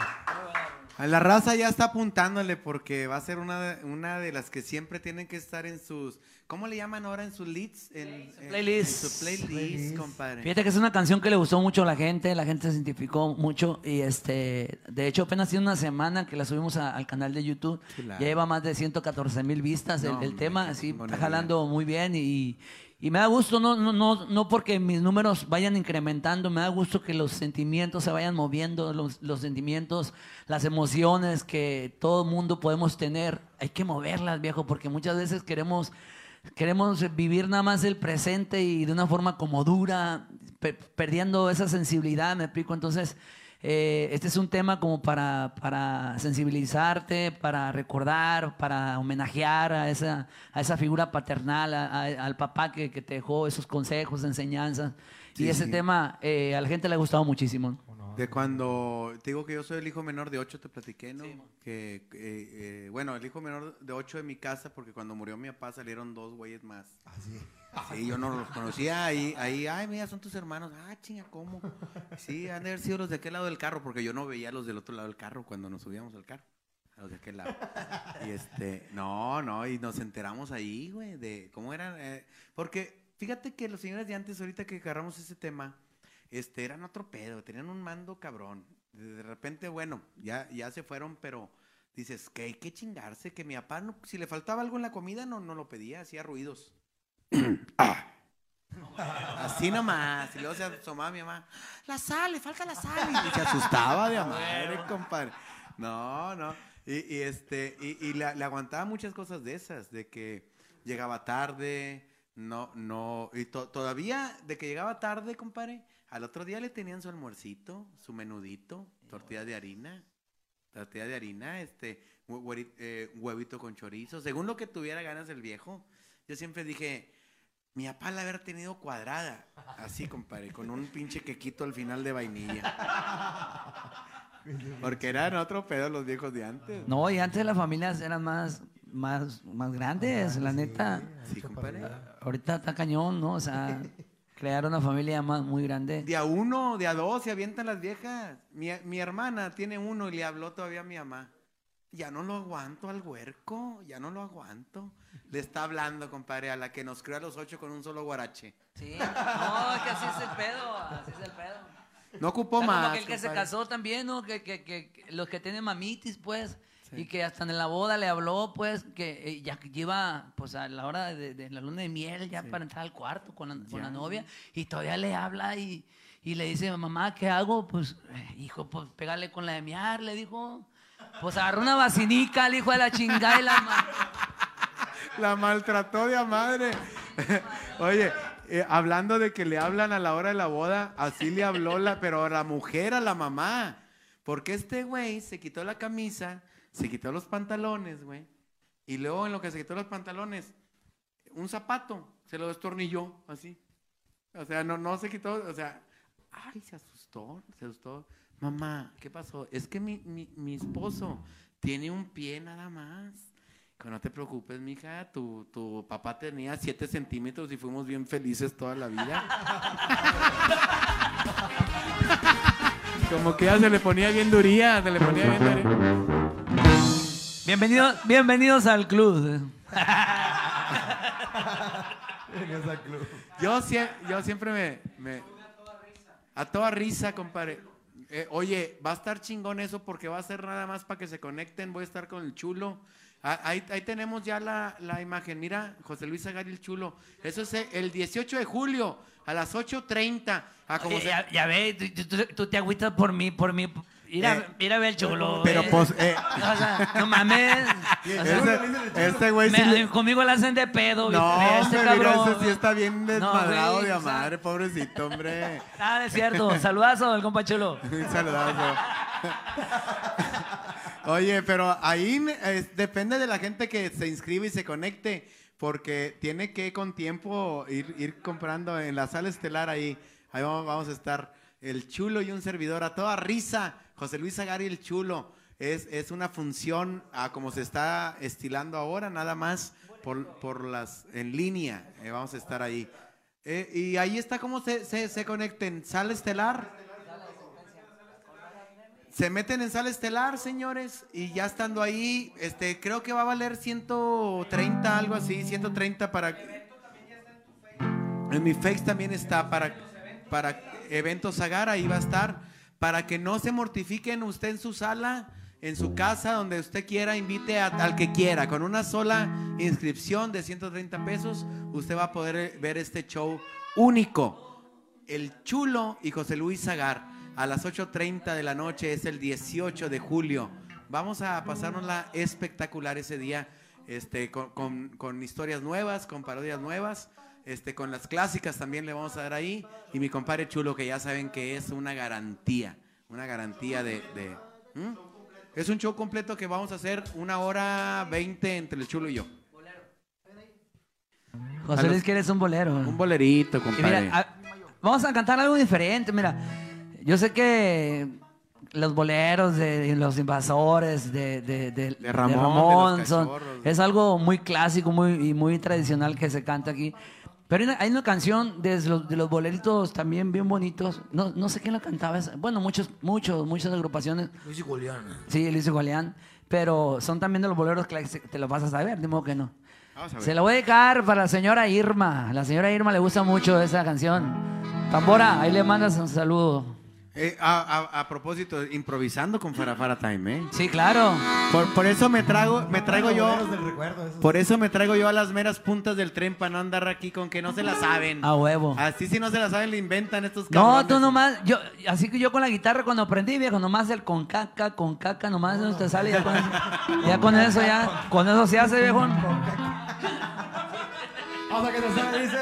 A la raza ya está apuntándole porque va a ser una una de las que siempre tienen que estar en sus. ¿Cómo le llaman ahora en sus leads? En, en- playlist. en su playlist, compadre. Fíjate que es una canción que le gustó mucho a la gente, la gente se identificó mucho y este, de hecho apenas tiene una semana que la subimos a- al canal de YouTube, ya lleva más de 114 mil vistas el, No, el tema, así está jalando muy bien y, y me da gusto, no, no, no, no porque mis números vayan incrementando, me da gusto que los sentimientos se vayan moviendo, los, los sentimientos, las emociones que todo mundo podemos tener, hay que moverlas, viejo, porque muchas veces queremos queremos vivir nada más el presente y de una forma como dura, pe- perdiendo esa sensibilidad, me explico. Entonces, eh, este es un tema como para, para sensibilizarte, para recordar, para homenajear a esa, a esa figura paternal, a- a- al papá que, que te dejó esos consejos, enseñanzas. y ese sí. tema eh, a la gente le ha gustado muchísimo. De cuando te digo que yo soy el hijo menor de ocho, te platiqué, ¿no? que, eh, eh, bueno, el hijo menor de ocho de mi casa, porque cuando murió mi papá salieron dos güeyes más. Así. Sí, yo no los conocía ahí, ahí, ay, mira, son tus hermanos. Ah, chinga, ¿cómo? Sí, han de haber sido los de aquel lado del carro, porque yo no veía los del otro lado del carro cuando nos subíamos al carro. A los de aquel lado. Y este, no, no, y nos enteramos ahí, güey, de cómo eran. eh, porque fíjate que los señores de antes, ahorita que agarramos ese tema, este, eran otro pedo, tenían un mando cabrón. De repente, bueno, ya, ya se fueron, pero dices que hay que chingarse, que mi papá, no- si le faltaba algo en la comida, no, no lo pedía, hacía ruidos. Así nomás. Y luego se asomaba mi mamá. La sal, le falta la sal. Y se asustaba de madre, compadre. No, no. Y, y este, y, y le, le aguantaba muchas cosas de esas, de que llegaba tarde, no, no, y to- todavía de que llegaba tarde, compadre, al otro día le tenían su almuercito, su menudito, tortilla de harina, tortilla de harina, este, eh, huevito con chorizo, según lo que tuviera ganas el viejo. Yo siempre dije, mi papá la haber tenido cuadrada, así, compadre, con un pinche quequito al final de vainilla. Porque eran otro pedo los viejos de antes. No, y antes las familias eran más, más, más grandes, la neta. Sí, compadre. Ahorita está cañón, ¿no? O sea, crear una familia más muy grande. De a uno, de a dos se avientan las viejas. Mi, mi hermana tiene uno y le habló todavía a mi mamá. Ya no lo aguanto al huerco, ya no lo aguanto. Le está hablando, compadre, a la que nos crió a los ocho con un solo guarache. Sí, no, es que así es el pedo, así es el pedo. No ocupó O sea, como más. aquel que se casó también, ¿no? Que, que, que, que los que tienen mamitis, pues, y que hasta en la boda le habló, pues, que eh, ya iba, pues, a la hora de, de la luna de miel, ya para entrar al cuarto con la, con la novia, y todavía le habla y, y le dice, mamá, ¿qué hago? Pues, eh, hijo, pues, pégale con la de miar, le dijo. Pues agarró una vacinica al hijo de la chingada y la ma- La maltrató de a madre. Oye, eh, hablando de que le hablan a la hora de la boda, así le habló la, pero a la mujer, a la mamá. Porque este güey se quitó la camisa, se quitó los pantalones, güey. Y luego en lo que se quitó los pantalones, un zapato, se lo destornilló, así. O sea, no, no se quitó, o sea, ay, se asustó, se asustó. Mamá, ¿qué pasó? Es que mi, mi, mi esposo tiene un pie nada más. No te preocupes, mija, tu, tu papá tenía 7 centímetros y fuimos bien felices toda la vida. Como que ya se le ponía bien duría, se le ponía bien duría. Bienvenidos, bienvenidos al club. En esa club. Yo, yo siempre me, me- A toda risa, compadre. Eh, oye, va a estar chingón eso porque va a ser nada más para que se conecten. Voy a estar con el chulo. Ah, Ahí, ahí tenemos ya la, la imagen. Mira, José Luis Agari el chulo. Eso es el 18 de julio a las 8.30. Ah, como Oye, se- ya, ya ve, tú, tú- tú te agüitas por mí, por mí. Mira, Eh, mira, ve el chulo. pero pues, eh. O sea, no mames. O sea, Este, este güey sí conmigo la hacen de pedo. No, este hombre, mira, cabrón. ese sí está bien No, desmadrado güey, de a o sea, madre, pobrecito, hombre. Nada, es cierto. Saludazo del compa chulo. Saludazo. Oye, pero ahí depende de la gente que se inscribe y se conecte, porque tiene que con tiempo ir, ir comprando en la sala estelar ahí. Ahí vamos, vamos a estar el chulo y un servidor a toda risa. José Luis Agari el chulo. Es, es una función a como se está estilando ahora, nada más por, por las en línea. eh, vamos a estar ahí. Eh, y ahí está cómo se, se, se conecten. Sala estelar. Se meten en sala estelar, señores, y ya estando ahí, este, creo que va a valer 130, algo así, 130 para... En mi Face también está para, para eventos Agar, ahí va a estar, para que no se mortifiquen usted en su sala, en su casa, donde usted quiera, invite a- al que quiera, con una sola inscripción de 130 pesos, usted va a poder ver este show único. El Chulo y José Luis Zagar a las 8.30 de la noche es el 18 de julio. Vamos a pasárnosla espectacular ese día, este, con- con historias nuevas, con parodias nuevas, este, con las clásicas también le vamos a dar ahí. Y mi compadre Chulo, que ya saben que es una garantía, una garantía de... de-. Es un show completo que vamos a hacer una hora 20 entre el Chulo y yo. José Luis, que eres un bolero. Un bolerito, compadre. mira, a- vamos a cantar algo diferente. Mira, yo sé que los boleros de, los invasores de, de, de- de Ramón, son- es algo muy clásico muy, y muy tradicional que se canta aquí. Pero hay una, hay una canción de los, de los boleritos también bien bonitos. No, no sé quién la cantaba. esa- Bueno, muchos, muchos, muchas agrupaciones. Luis y Julián. Sí, Luis y Julián. Pero son también de los boleros que te los vas a saber, de modo que no. Se la voy a dedicar para la señora Irma. La señora Irma le gusta mucho esa canción. Tambora, ahí le mandas un saludo. Eh, a, a- a propósito, improvisando con Farafara Time, ¿eh? Sí, claro. Por, por eso me trago, me traigo yo, por eso me traigo yo a las meras puntas del tren para no andar aquí con que no se la saben. A huevo. Así si no se la saben le inventan estos No, cabrones. tú nomás, yo, así que yo con la guitarra cuando aprendí, viejo, nomás el con caca, con caca, nomás no te sale, ya con eso, ya con eso, ya, con eso se hace, viejo. Vamos a que nos salga, dice.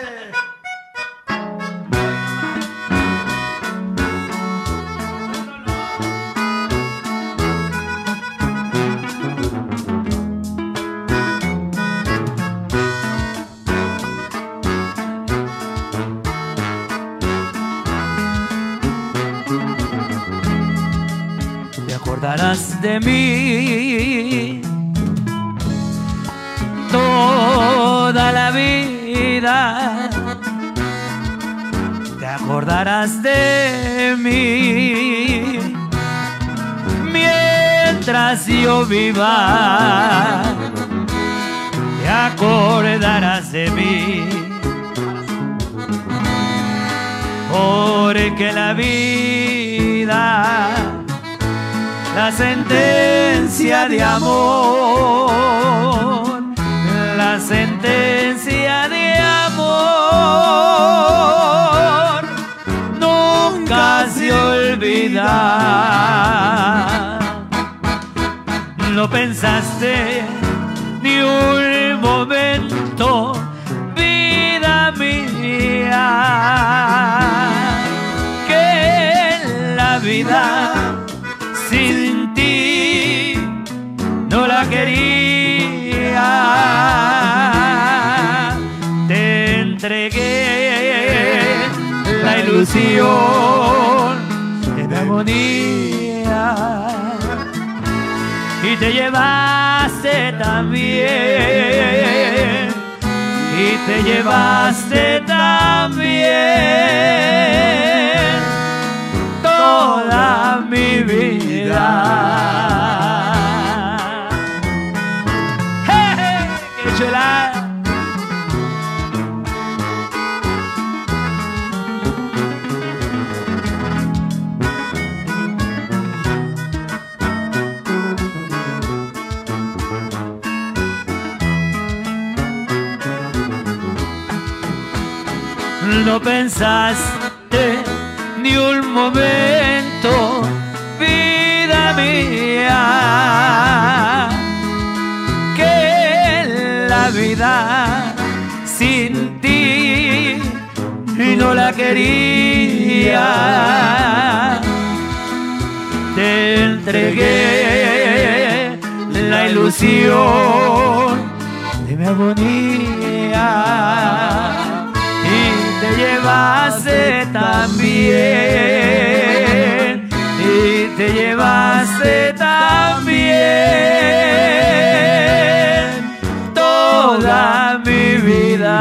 Te acordarás de mí toda la vida. Te acordarás de mí mientras yo viva. Te acordarás de mí. Porque la vida la sentencia de amor, la sentencia de amor nunca se olvida. No pensaste ni un momento, vida mía, que la vida quería. Te entregué la ilusión de mi agonía y te llevaste también y te llevaste también toda mi vida. No pensaste ni un momento, vida mía, que la vida sin ti no la quería. Te entregué la ilusión de mi agonía y te llevaste también y te llevaste también toda mi vida.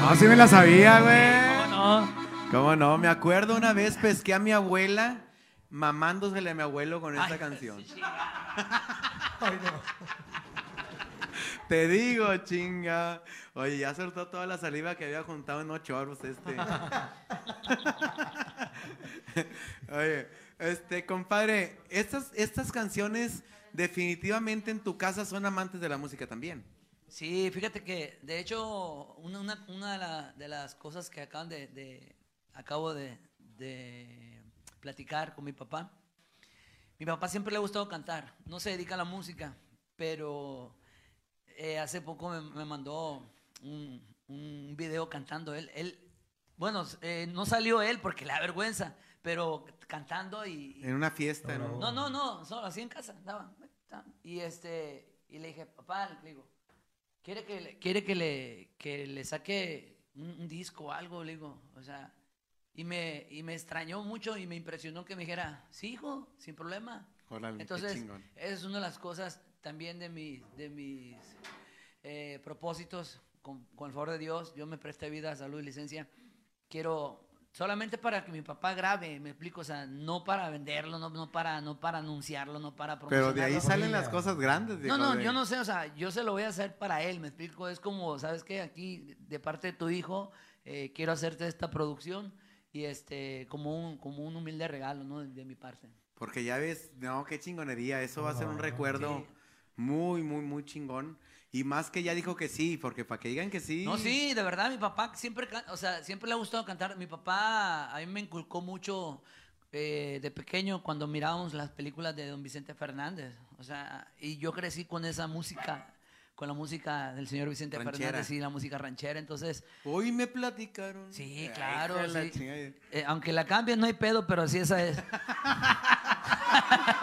No, sí me la sabía, güey. No, ¿Cómo no? Me acuerdo una vez pesqué a mi abuela mamándosele a mi abuelo con esta canción. Te digo, chinga. Oye, ya soltó toda la saliva que había juntado en ocho horas este. Oye, este, compadre, estas, estas canciones definitivamente en tu casa son amantes de la música también. Sí, fíjate que de hecho una, una- una de, la- de las cosas que acaban de, de- acabo de, de platicar con mi papá, mi papá siempre le ha gustado cantar, no se dedica a la música, pero eh, hace poco me, me mandó un, un video cantando él, él bueno, eh, no salió él porque le da vergüenza, pero cantando y, En una fiesta, ¿no? no, no, no, solo así en casa. Estaba, y este, y le dije, papá, le digo, ¿quiere que le, quiere que le, que le saque un, un disco o algo? Le digo, o sea, y me, y me extrañó mucho y me impresionó que me dijera, sí, hijo, sin problema. Órale, Entonces, esa es una de las cosas también de, mi, de mis eh, propósitos. Con, con el favor de Dios, yo me presté vida, salud y licencia. Quiero solamente para que mi papá grabe, me explico, o sea, no para venderlo, no, no para, no para anunciarlo, no para Pero promocionarlo. de ahí salen las cosas grandes. No, no, de- yo no sé, o sea, yo se lo voy a hacer para él, me explico, es como, ¿sabes qué? Aquí, de parte de tu hijo, eh, quiero hacerte esta producción y este, como un, como un humilde regalo, ¿no? De, de mi parte. Porque ya ves, no, qué chingonería. Eso va a ser un recuerdo muy, muy, muy chingón. Y más que ya dijo que sí, porque para que digan que sí. No, sí, de verdad, mi papá siempre, o sea, siempre le ha gustado cantar. Mi papá a mí me inculcó mucho eh, de pequeño cuando mirábamos las películas de Don Vicente Fernández. O sea, y yo crecí con esa música, con la música del señor Vicente Ranchera. Fernández y la música ranchera. Entonces, Hoy me platicaron. sí, claro. la sí. Eh, aunque la cambien, no hay pedo, pero sí esa es.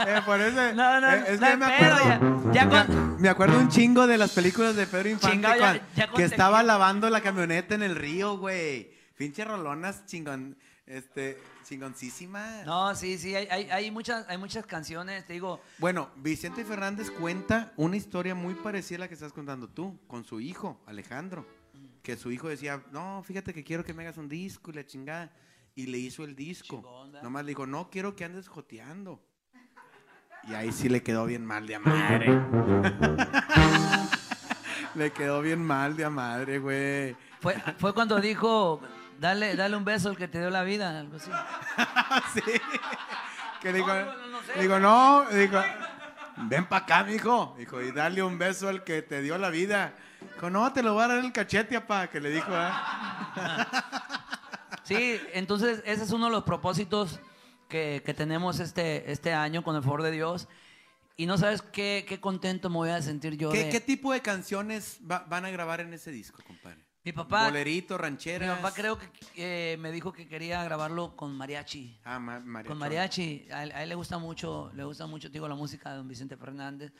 Eh, por eso, No, no, eh, es no que me pedo, acuerdo. ya- ya me- con- me acuerdo un chingo de las películas de Pedro Infante Chingado, ya- cuan- ya con que estaba lavando la camioneta en el río, güey. Pinche rolonas chingón, este, chingoncísimas. No, sí, sí, hay, hay, hay muchas, hay muchas canciones, te digo. Bueno, Vicente Fernández cuenta una historia muy parecida a la que estás contando tú, con su hijo, Alejandro. Que su hijo decía, no, fíjate que quiero que me hagas un disco y la chingada. Y le hizo el disco. Chingón, ¿verdad? Nomás le dijo, no, quiero que andes joteando. Y ahí sí le quedó bien mal de a madre. le quedó bien mal de a madre, güey. Fue, fue cuando dijo, dale, dale un beso al que te dio la vida, algo así. sí. Que le dijo, No, no, no sé. le digo, no, le dijo, ven para acá, mijo. Dijo, y dale un beso al que te dio la vida. Dijo, no, te lo voy a dar el cachete, papá, que le dijo, ¿eh? Sí, entonces ese es uno de los propósitos que, que tenemos este, este año con el favor de Dios. Y no sabes qué, qué contento me voy a sentir yo. ¿Qué, de- qué tipo de canciones va- van a grabar en ese disco, compadre? Mi papá, Bolerito, mi rancheras. papá creo que eh, me dijo que quería grabarlo con mariachi. Ah, ma- mariachi. Con mariachi, a él, a él le gusta mucho, le gusta mucho, digo, la música de don Vicente Fernández.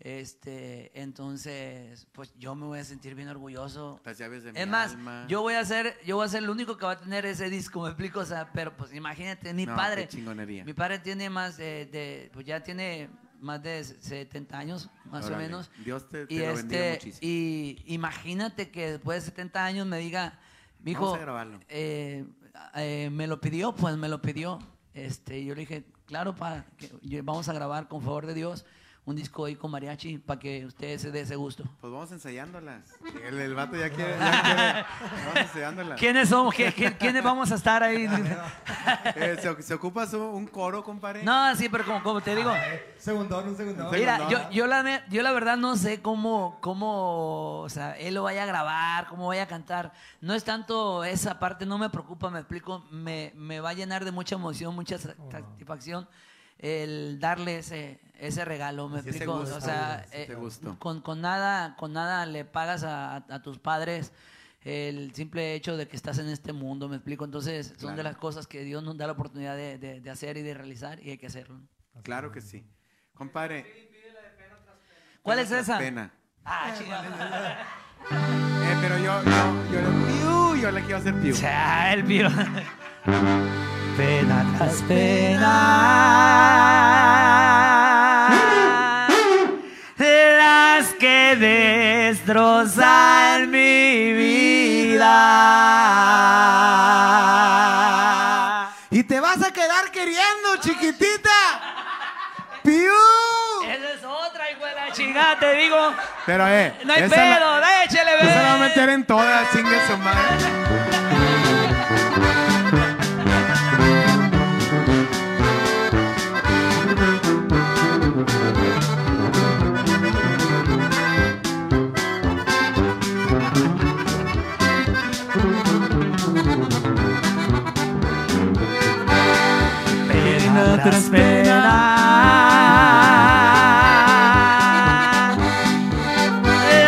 Este, entonces, pues yo me voy a sentir bien orgulloso. Las llaves de mi Es más, alma. yo voy a ser, yo voy a ser el único que va a tener ese disco, me explico, o sea, pero pues imagínate, mi No, padre, qué chingonería. mi padre tiene más de, de- pues ya tiene más de 70 años, más Órale. o menos. Dios te, te y lo este, muchísimo. y imagínate que después de 70 años me diga, hijo, a grabarlo. eh, eh, me lo pidió, pues me lo pidió. Este, yo le dije, claro, pa, que vamos a grabar con favor de Dios un disco ahí con mariachi para que usted se dé ese gusto. Pues vamos ensayándolas. El, el vato ya quiere. ya quiere- Vamos ensayándolas. ¿Quiénes somos? ¿Qué- qué- ¿Quiénes vamos a estar ahí? Eh, ¿se, se ocupa su- un coro, compadre? No, sí, pero como, como te digo, Segundón, un segundón. Mira, yo, yo, la, yo la verdad no sé cómo, cómo, o sea, él lo vaya a grabar, cómo vaya a cantar. No es tanto esa parte, no me preocupa, me explico, me, me va a llenar de mucha emoción, mucha sa- satisfacción el darle ese, ese regalo, me Sí, explico. gusto, o sea, eh, gusto. Con, con nada, con nada le pagas a, a- a tus padres el simple hecho de que estás en este mundo, me explico. Entonces, son Claro. de las cosas que Dios nos da la oportunidad de, de- de hacer y de realizar y hay que hacerlo. Claro que sí. Compadre. ¿Cuál es Pena tras esa? Pena. Ah, chingada. Eh, pero yo, yo, yo, le- piu, yo le quiero hacer piu. Ya, el pío. Pena tras pena. Que destrozan mi vida. Y te vas a quedar queriendo, chiquitita. Piu. Esa es otra, hijo de la chingada, te digo. Pero, eh. No hay pedo, la- échale, esa la va a bebé. meter en todas, chingue su madre. Pena tras pena.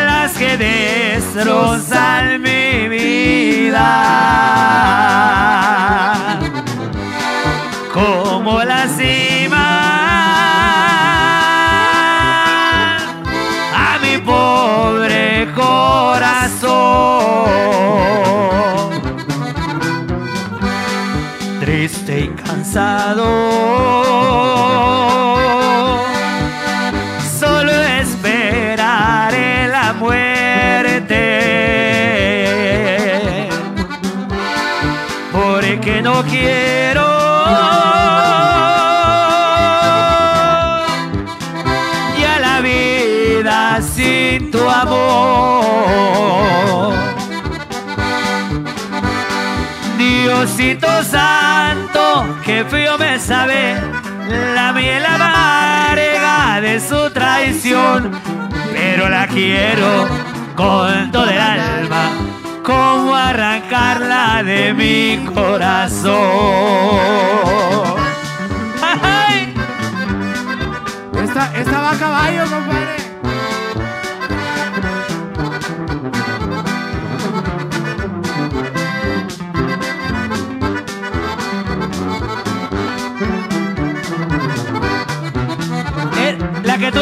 Las que destrozan mi vida. Como la cima a mi pobre corazón triste y cansado. Que frío me sabe la miel amarga de su traición, pero la quiero con todo el alma, como arrancarla de mi corazón. ¡Ay! Esta, esta va a caballo, compadre.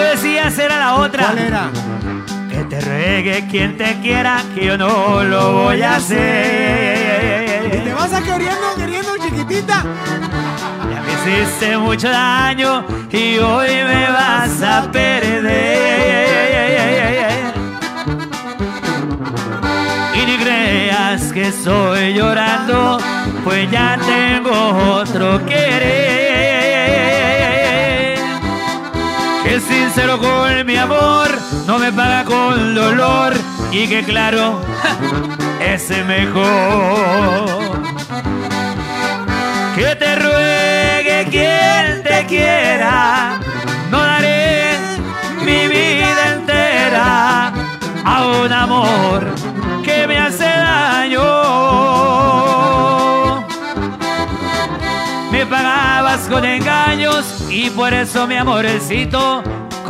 Decías era la otra. ¿Cuál era? Que te ruegue quien te quiera, que yo no lo voy a Y hacer. te vas a queriendo, queriendo, chiquitita. Ya me hiciste mucho daño y hoy me vas a perder. Y ni creas que estoy llorando, pues ya tengo otro querer. Con mi amor, no me paga con dolor y que claro, es mejor que te ruegue quien te quiera. No daré mi vida entera a un amor que me hace daño. con engaños y por eso mi amorecito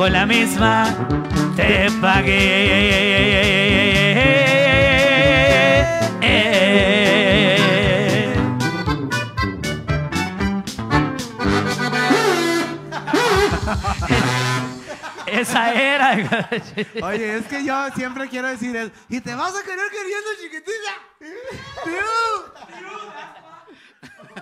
la misma te pagué. Esa era. Oye, es que yo siempre quiero decir eso. Y te vas a querer queriendo, chiquitita.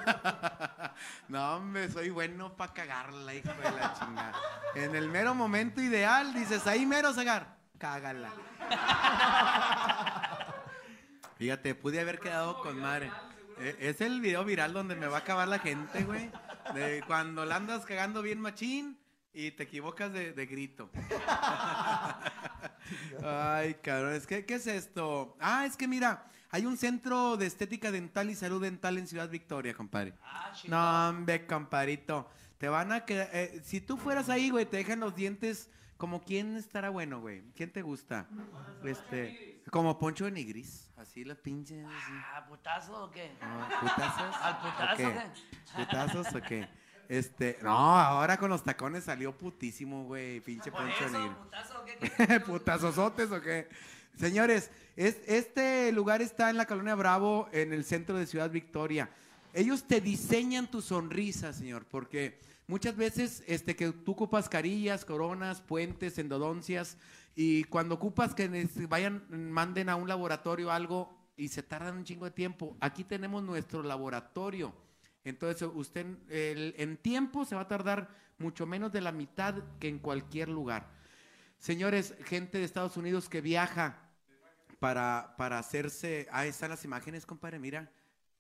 No, hombre, soy bueno para cagarla, hijo de la chingada. En el mero momento ideal, dices, ahí mero sacar, cágala. Fíjate, pude haber quedado con madre. Eh, Es el video viral donde me va a acabar la gente, güey. De cuando la andas cagando bien machín y te equivocas de, grito. Ay, cabrón, es que, ¿qué es esto? Ah, es que mira, hay un centro de estética dental y salud dental en Ciudad Victoria, compadre. no, hombre, compadrito. Te van a quedar. eh, si tú fueras ahí, güey, te dejan los dientes. Como quién estará bueno, güey. ¿Quién te gusta? Este, como Poncho de Nigris. Así las pinches. así. ¿A putazo o qué? No, ¿Putazos? ¿Al putazo ¿O qué? ¿Putazos o qué? Este, no, ahora con los tacones salió putísimo, güey. Pinche Por Poncho de Nigris. putazo o qué? ¿Putazosotes o qué? Señores, es, este lugar está en la colonia Bravo, en el centro de Ciudad Victoria. Ellos te diseñan tu sonrisa, señor, porque muchas veces este, que tú ocupas carillas, coronas, puentes, endodoncias, y cuando ocupas que vayan, manden a un laboratorio algo y se tardan un chingo de tiempo, aquí tenemos nuestro laboratorio. Entonces, usted en tiempo se va a tardar mucho menos de la mitad que en cualquier lugar. Señores, gente de Estados Unidos que viaja para, para hacerse. Ahí están las imágenes, compadre, mira.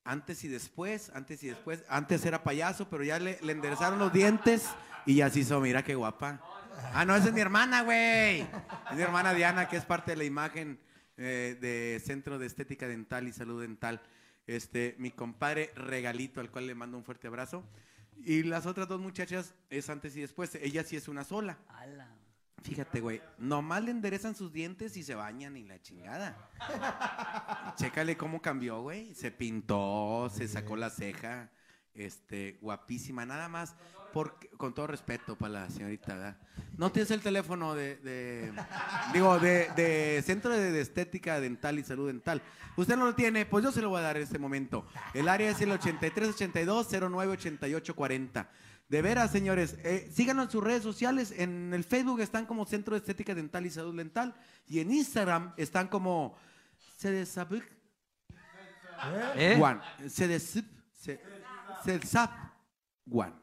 Antes y después, antes y después. Antes era payaso, pero ya le, le enderezaron los dientes y ya se hizo, mira qué guapa. Ah, no, esa es mi hermana, güey. Es mi hermana Diana, que es parte de la imagen eh, de Centro de Estética Dental y Salud Dental. Este, mi compadre Regalito, al cual le mando un fuerte abrazo. Y las otras dos muchachas es antes y después. Ella sí es una sola. Ala. Fíjate, güey, nomás le enderezan sus dientes y se bañan y la chingada. Chécale cómo cambió, güey. Se pintó, se sacó la ceja. Este, guapísima, nada más. Porque, con todo respeto para la señorita, ¿verdad? No tienes el teléfono de, de- digo, de, de Centro de, de Estética Dental y Salud Dental. Usted no lo tiene, pues yo se lo voy a dar en este momento. El área es el 8382-098840. De veras, señores, eh, síganos en sus redes sociales. En el Facebook están como Centro de Estética Dental y Salud Dental. Y en Instagram están como CDSAP ¿Eh? One. CDSAP One.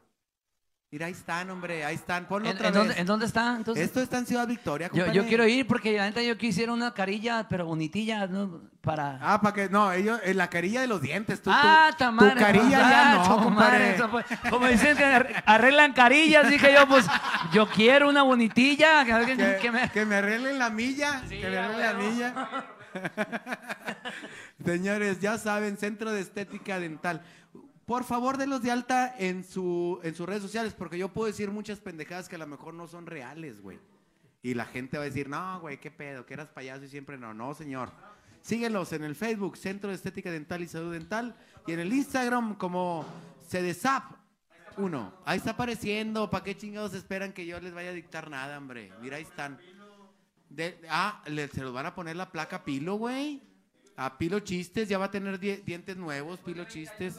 Mira, ahí están, hombre, ahí están. Ponlo ¿En, otra en vez. dónde, en dónde está? Entonces, Esto está en Ciudad Victoria, yo, quiero ir porque la neta yo quisiera una carilla, pero bonitilla, ¿no? Para. Ah, para que, no, ellos, en la carilla de los dientes. Tú, ah, tu, tu carilla ah, ya no, ta madre, compadre. Como dicen que ar- arreglan carillas, dije yo, pues yo quiero una bonitilla. Que, alguien- Que, que me- que me arreglen la milla. Sí, que me arreglen la milla. Señores, ya saben, Centro de Estética Dental. Por favor, denlos de alta en, su, en sus redes sociales, porque yo puedo decir muchas pendejadas que a lo mejor no son reales, güey. Y la gente va a decir, no, güey, qué pedo, que eras payaso y siempre no. No, señor. Síguelos en el Facebook, Centro de Estética Dental y Salud Dental, y en el Instagram como CDSAP. Uno, ahí está apareciendo. ¿Para qué chingados esperan que yo les vaya a dictar nada, hombre? Mira, ahí están. Ah, le- se los van a poner la placa Pilo, güey. A Pilo Chistes, ya va a tener die- dientes nuevos, Pilo Chistes.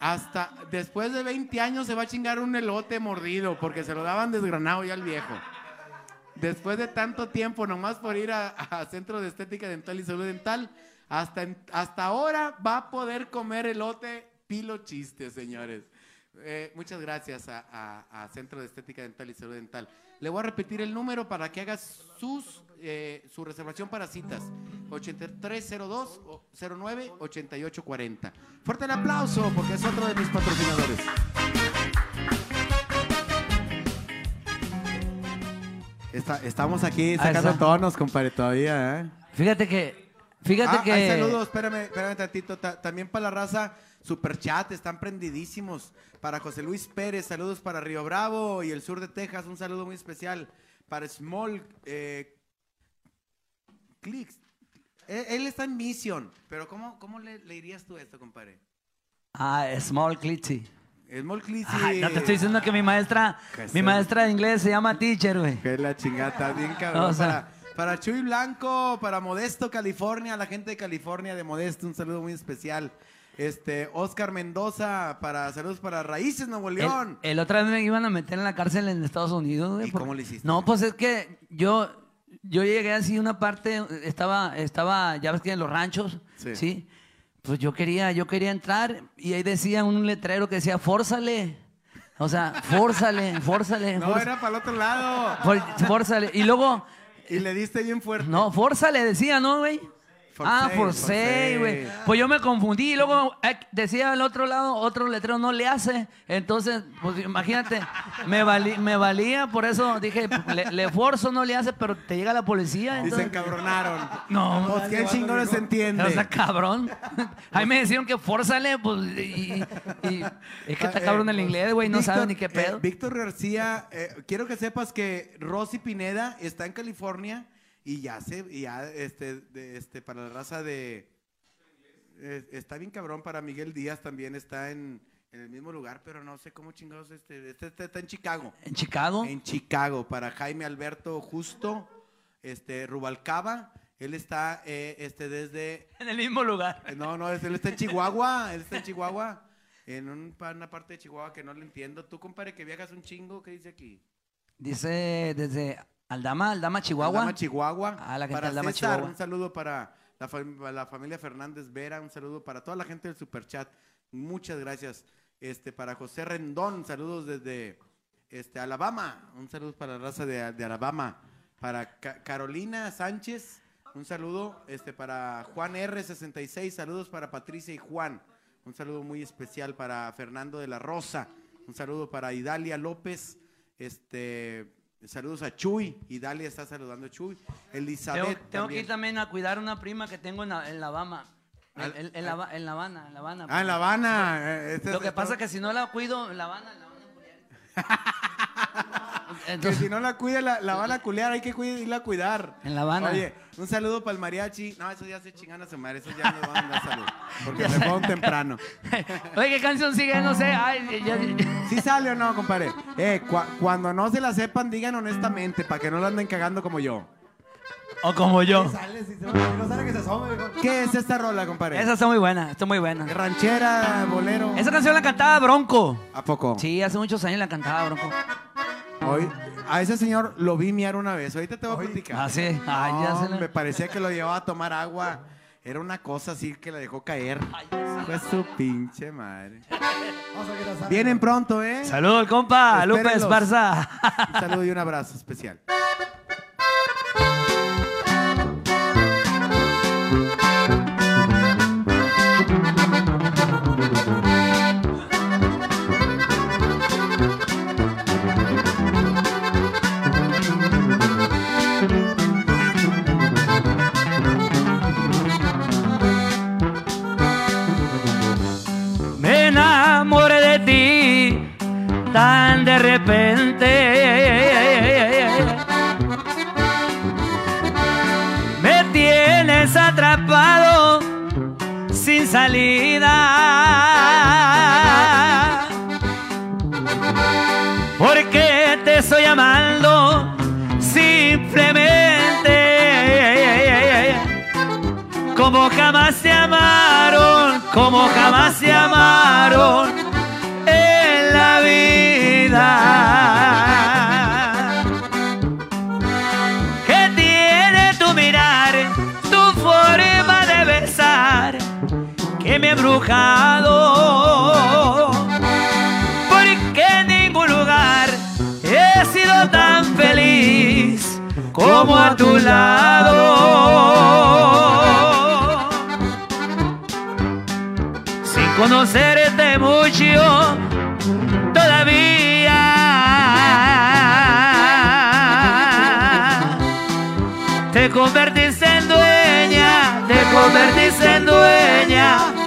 Hasta después de 20 años se va a chingar un elote mordido, porque se lo daban desgranado ya al viejo. Después de tanto tiempo, nomás por ir a, Centro de Estética Dental y Salud Dental, hasta, hasta ahora va a poder comer elote Pilo Chistes, señores. Eh, muchas gracias a, Centro de Estética Dental y Salud Dental. Le voy a repetir el número para que hagas sus, eh, su reservación para citas. 8302 09 8840. Fuerte el aplauso porque es otro de mis patrocinadores. Está- estamos aquí sacando tonos, compadre, todavía, ¿eh? Fíjate que. Fíjate Ah, que. hay saludos, espérame, espérame tantito. Ta- también para la raza, Superchat, están prendidísimos. Para José Luis Pérez, saludos para Río Bravo y el sur de Texas, un saludo muy especial. Para Small eh, Clicks. Él, él está en Mission, pero ¿cómo, cómo le, le dirías tú esto, compadre? Ah, Small Clitzy. Es Molclisi. Ay, no te estoy diciendo que mi maestra, Que mi sea- maestra de inglés se llama teacher, güey. Que la chingata, bien cabrón. O sea- para, para Chuy Blanco, para Modesto, California, la gente de California de Modesto, un saludo muy especial. Este, Oscar Mendoza, para saludos para Raíces Nuevo El, León. el otra vez me iban a meter en la cárcel en Estados Unidos, güey. ¿Y por- cómo le hiciste? No, pues es que yo, yo llegué así una parte, estaba, estaba, ya ves que en los ranchos, Sí. sí. Pues yo quería, yo quería entrar y ahí decía un letrero que decía, fórzale. O sea, fórzale, fórzale. no, fórza- era para el otro lado. for- fórzale. Y luego, Y le diste bien fuerte. no, fórzale, decía, ¿no, güey? Ah, forcé, forcé. güey. Pues yo me confundí. Y luego eh, decía al otro lado, otro letrero no le hace. Entonces, pues imagínate, me, valí- me valía. Por eso dije, le, le forzo, no le hace, pero te llega la policía. Y se encabronaron. no, Pues qué chingón se entiende. o sea, cabrón. Ahí me decían que fórzale, pues, y, y- es que está Eh, cabrón el inglés, güey, no sabe ni qué eh, pedo. Víctor García, eh, quiero que sepas que Rosy Pineda está en California y ya se, y ya este, de- este, para la raza de, eh, está bien cabrón para Miguel Díaz también está en, en el mismo lugar, pero no sé cómo chingados este, este, este está en Chicago. En Chicago. En Chicago, para Jaime Alberto Justo, este, Rubalcaba, él está eh, este, desde En el mismo lugar. eh, No, no, él está en Chihuahua, él está en Chihuahua, en un una parte de Chihuahua que no le entiendo. Tú, compadre, que viajas un chingo, ¿qué dice aquí? Dice desde Aldama, Aldama, Chihuahua. Aldama, Chihuahua. Ah, la gente para Aldama, César, Chihuahua. un saludo para la, fam- la familia Fernández Vera, un saludo para toda la gente del Superchat. Muchas gracias. Este, para José Rendón, saludos desde este, Alabama, un saludo para la raza de, de Alabama. Para Ca- Carolina Sánchez, un saludo este, para Juan R66, saludos para Patricia y Juan. Un saludo muy especial para Fernando de la Rosa. Un saludo para Idalia López. Este, saludos a Chuy. Idalia está saludando a Chuy. Tengo, Elizabeth. tengo que ir también. a cuidar a una prima que tengo en la, en la Habana. En, Al- en- en la, Haba- en La Habana, en La Habana. Ah, en La Habana. eh, este Lo que pasa es que si no la cuido, en La Habana, en La Habana Que Entonces, si no la cuida, la, la van a culear, hay que irla a cuidar. En La Habana. Oye, un saludo para el mariachi. No, eso ya se chingan a su madre, eso ya nos van a dar salud. Porque me fueron temprano. Oye, ¿qué canción sigue? No sé. Ay, ya- ya- ¿Sí sale o no, compadre? Eh, cua- cuando no se la sepan, digan honestamente, para que no la anden cagando como yo. O como yo. Sale, si, se- si no sale que se asome, viejo. ¿Qué es esta rola, compadre? Esa está muy buena, está muy buena. Ranchera, bolero. Esa canción la cantaba Bronco. ¿A poco? Sí, hace muchos años la cantaba Bronco. Hoy, a ese señor lo vi miar una vez. Ahorita te voy a platicar. Ah, sí. Ay, ya No, se la- Me parecía que lo llevaba a tomar agua. Era una cosa así que la dejó caer. Fue su pinche madre. Vamos a tal sale. Vienen pronto, ¿eh? Saludos, compa, Lupe Espérenlos. Esparza. Un saludo y un abrazo especial. Tan de repente. Me tienes atrapado sin salida. Porque te estoy amando simplemente como jamás te amaron, como jamás te amaron Que tiene tu mirar, tu forma de besar, que me ha embrujado. Porque en ningún lugar he sido tan feliz como a tu lado. Sin conocerte mucho Te convertiste en dueña, te convertiste en dueña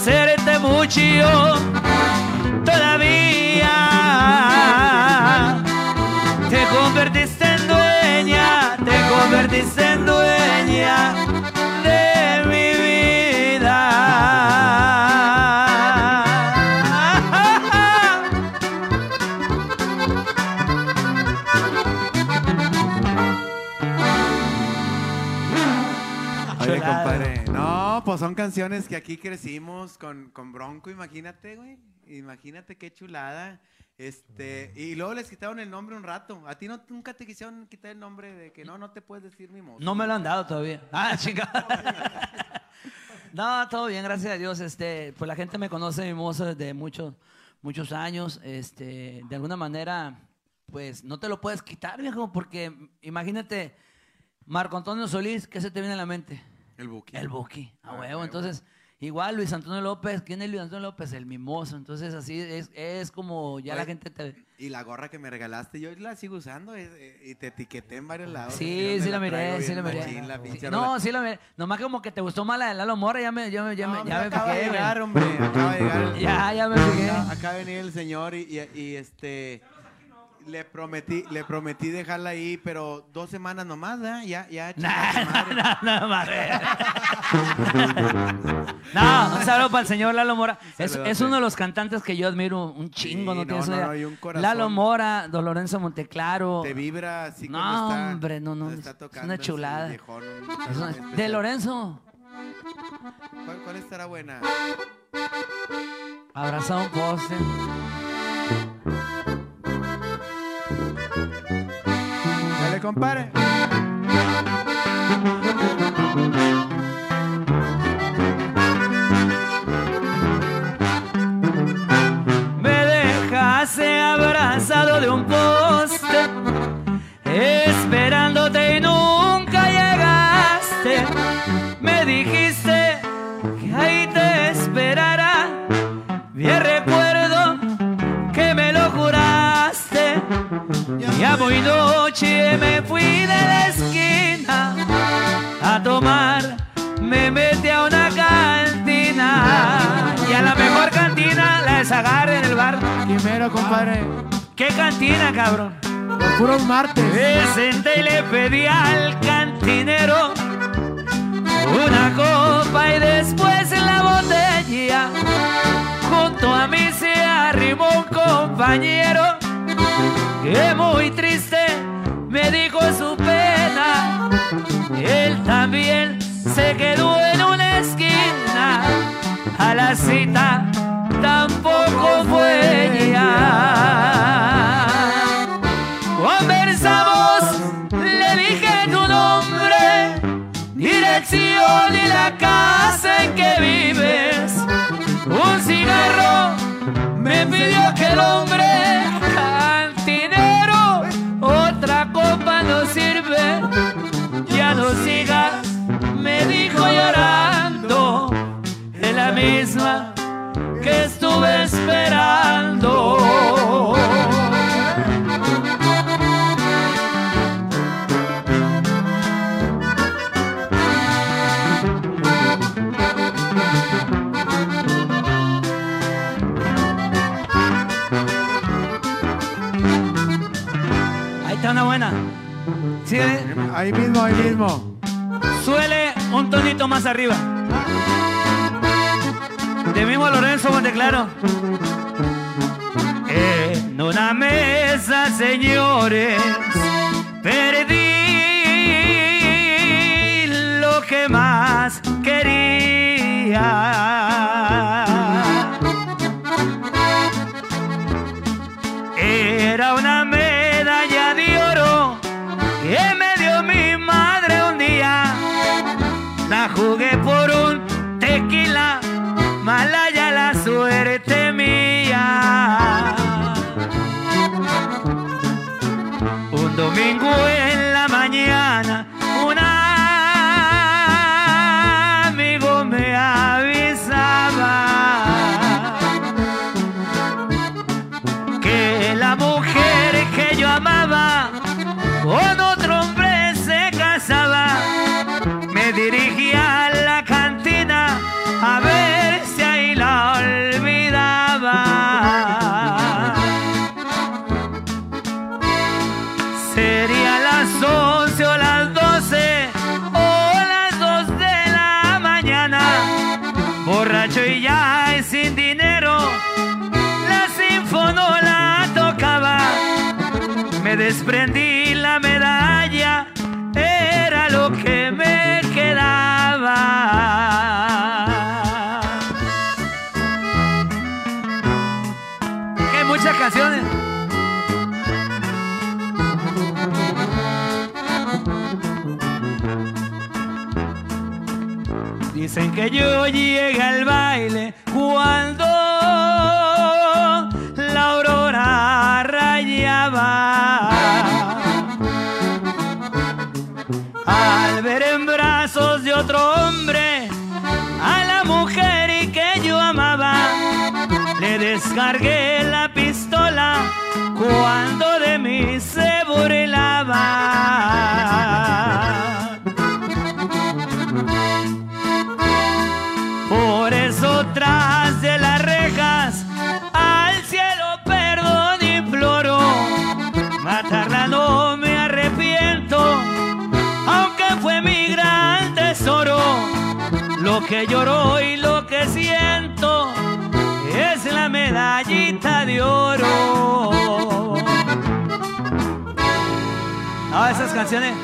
conocerte mucho todavía. Te convertiste en dueña, te convertiste en dueña son canciones que aquí crecimos con, con Bronco, imagínate, güey. Imagínate qué chulada. Este, y luego les quitaron el nombre un rato. A ti no, nunca te quisieron quitar el nombre de que no, no te puedes decir mi mozo. No me lo han dado todavía. Ah, chica. No, todo bien, gracias a Dios. Este, pues la gente me conoce mi mozo desde muchos, muchos años. Este, de alguna manera, pues no te lo puedes quitar, viejo, porque imagínate, Marco Antonio Solís, ¿qué se te viene a la mente? El Buki. El Buki, a Ah, huevo. Entonces, igual Luis Antonio López, ¿quién es Luis Antonio López? El mimoso. Entonces, así es, es como ya la gente te. Y la gorra que me regalaste, yo la sigo usando eh, eh, y te etiqueté en varios lados. Sí, sí la miré, sí la miré. machín, la Sí, No, sí la miré. Nomás como que te gustó más la de Lalo Mora, ya me, ya me, ya me, No, ya me acaba de llegar, hombre, acaba de llegar. Ya, ya me. Acaba, acaba de venir el señor y, y- y, este le prometí, le prometí dejarla ahí, pero dos semanas nomás, ¿verdad? Ya, ya. Nah, madre. no, no, madre. No, un saludo para el señor Lalo Mora. Es, es uno de los cantantes que yo admiro un chingo, Sí, no no, tienes no, idea. no, y un corazón. Lalo Mora, Don Lorenzo Monteclaro. Te vibra así No, está. hombre, no, no, es está una tocando ese chulada. viejón, un- Es una- un de. Lorenzo, ¿Cuál, cuál estará buena? abrazado un poste. Compadre. Me dejaste abrazado de un poste, esperándote y nunca Ya muy noche me fui de la esquina a tomar, me metí a una cantina y a la mejor cantina la desagarre en el bar. Primero, compadre. ¿Qué cantina, cabrón? Los puros martes. Me senté y le pedí al cantinero una copa y después en la botella junto a mí se arrimó un compañero que muy triste me dijo su pena. Él también se quedó en una esquina. A la cita tampoco fue ya. Conversamos, le dije tu nombre, dirección y la casa en que vives. Un cigarro me pidió que el hombre cantinero otra copa no sirve. Ya no sigas, me dijo llorando, es la misma que estuve esperando. ¿Sí? eh? Ahí mismo, ahí mismo. Suele un tonito más arriba. De mismo Lorenzo Monteclaro. En la mesa, señores, perdí que yo llegué al baile cuando la aurora rayaba. Al ver en brazos de otro hombre a la mujer que yo amaba, le descargué Lo que lloro y lo que siento es la medallita de oro. Ah, esas canciones.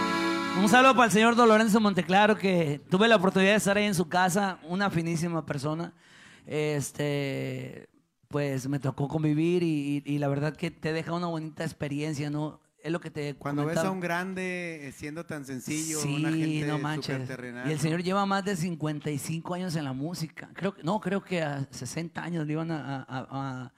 Un saludo para el señor Don Lorenzo Monteclaro, que tuve la oportunidad de estar ahí en su casa, una finísima persona. Este, pues me tocó convivir y la verdad que te deja una bonita experiencia, ¿no? Es lo que te Cuando ves a un grande eh, siendo tan sencillo, Sí, una gente no manches. Y el señor lleva más de 55 años en la música. Creo que, no, creo que a 60 años le iban a, a-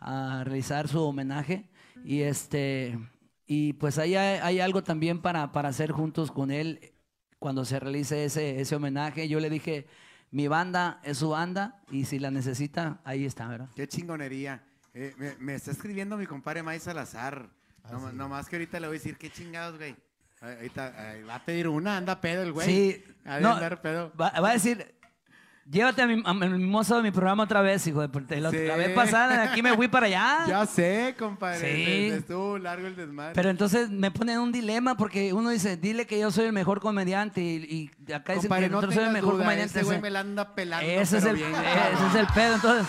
a- a realizar su homenaje. Y este y pues ahí hay, hay algo también para, para hacer juntos con él cuando se realice ese, ese homenaje. Yo le dije, mi banda es su banda y si la necesita, ahí está, ¿verdad? Qué chingonería. Eh, me, me está escribiendo mi compadre May Salazar. No, nomás que ahorita le voy a decir, qué chingados, güey. Ahorita eh, va a pedir una, anda pedo el güey. Sí, no, andar pedo. Va, va a decir, llévate a mi, a mi mimoso de mi programa otra vez, hijo de puta. La, Sí. la vez pasada de aquí me fui para allá. Ya sé, compadre. Sí. se- Estuvo largo el desmadre. Pero entonces me ponen un dilema porque uno dice, dile que yo soy el mejor comediante y, y acá dicen compadre, que no soy el mejor duda, comediante. ese güey me la anda pelando, ese, es el, bien, ese es el pedo, entonces.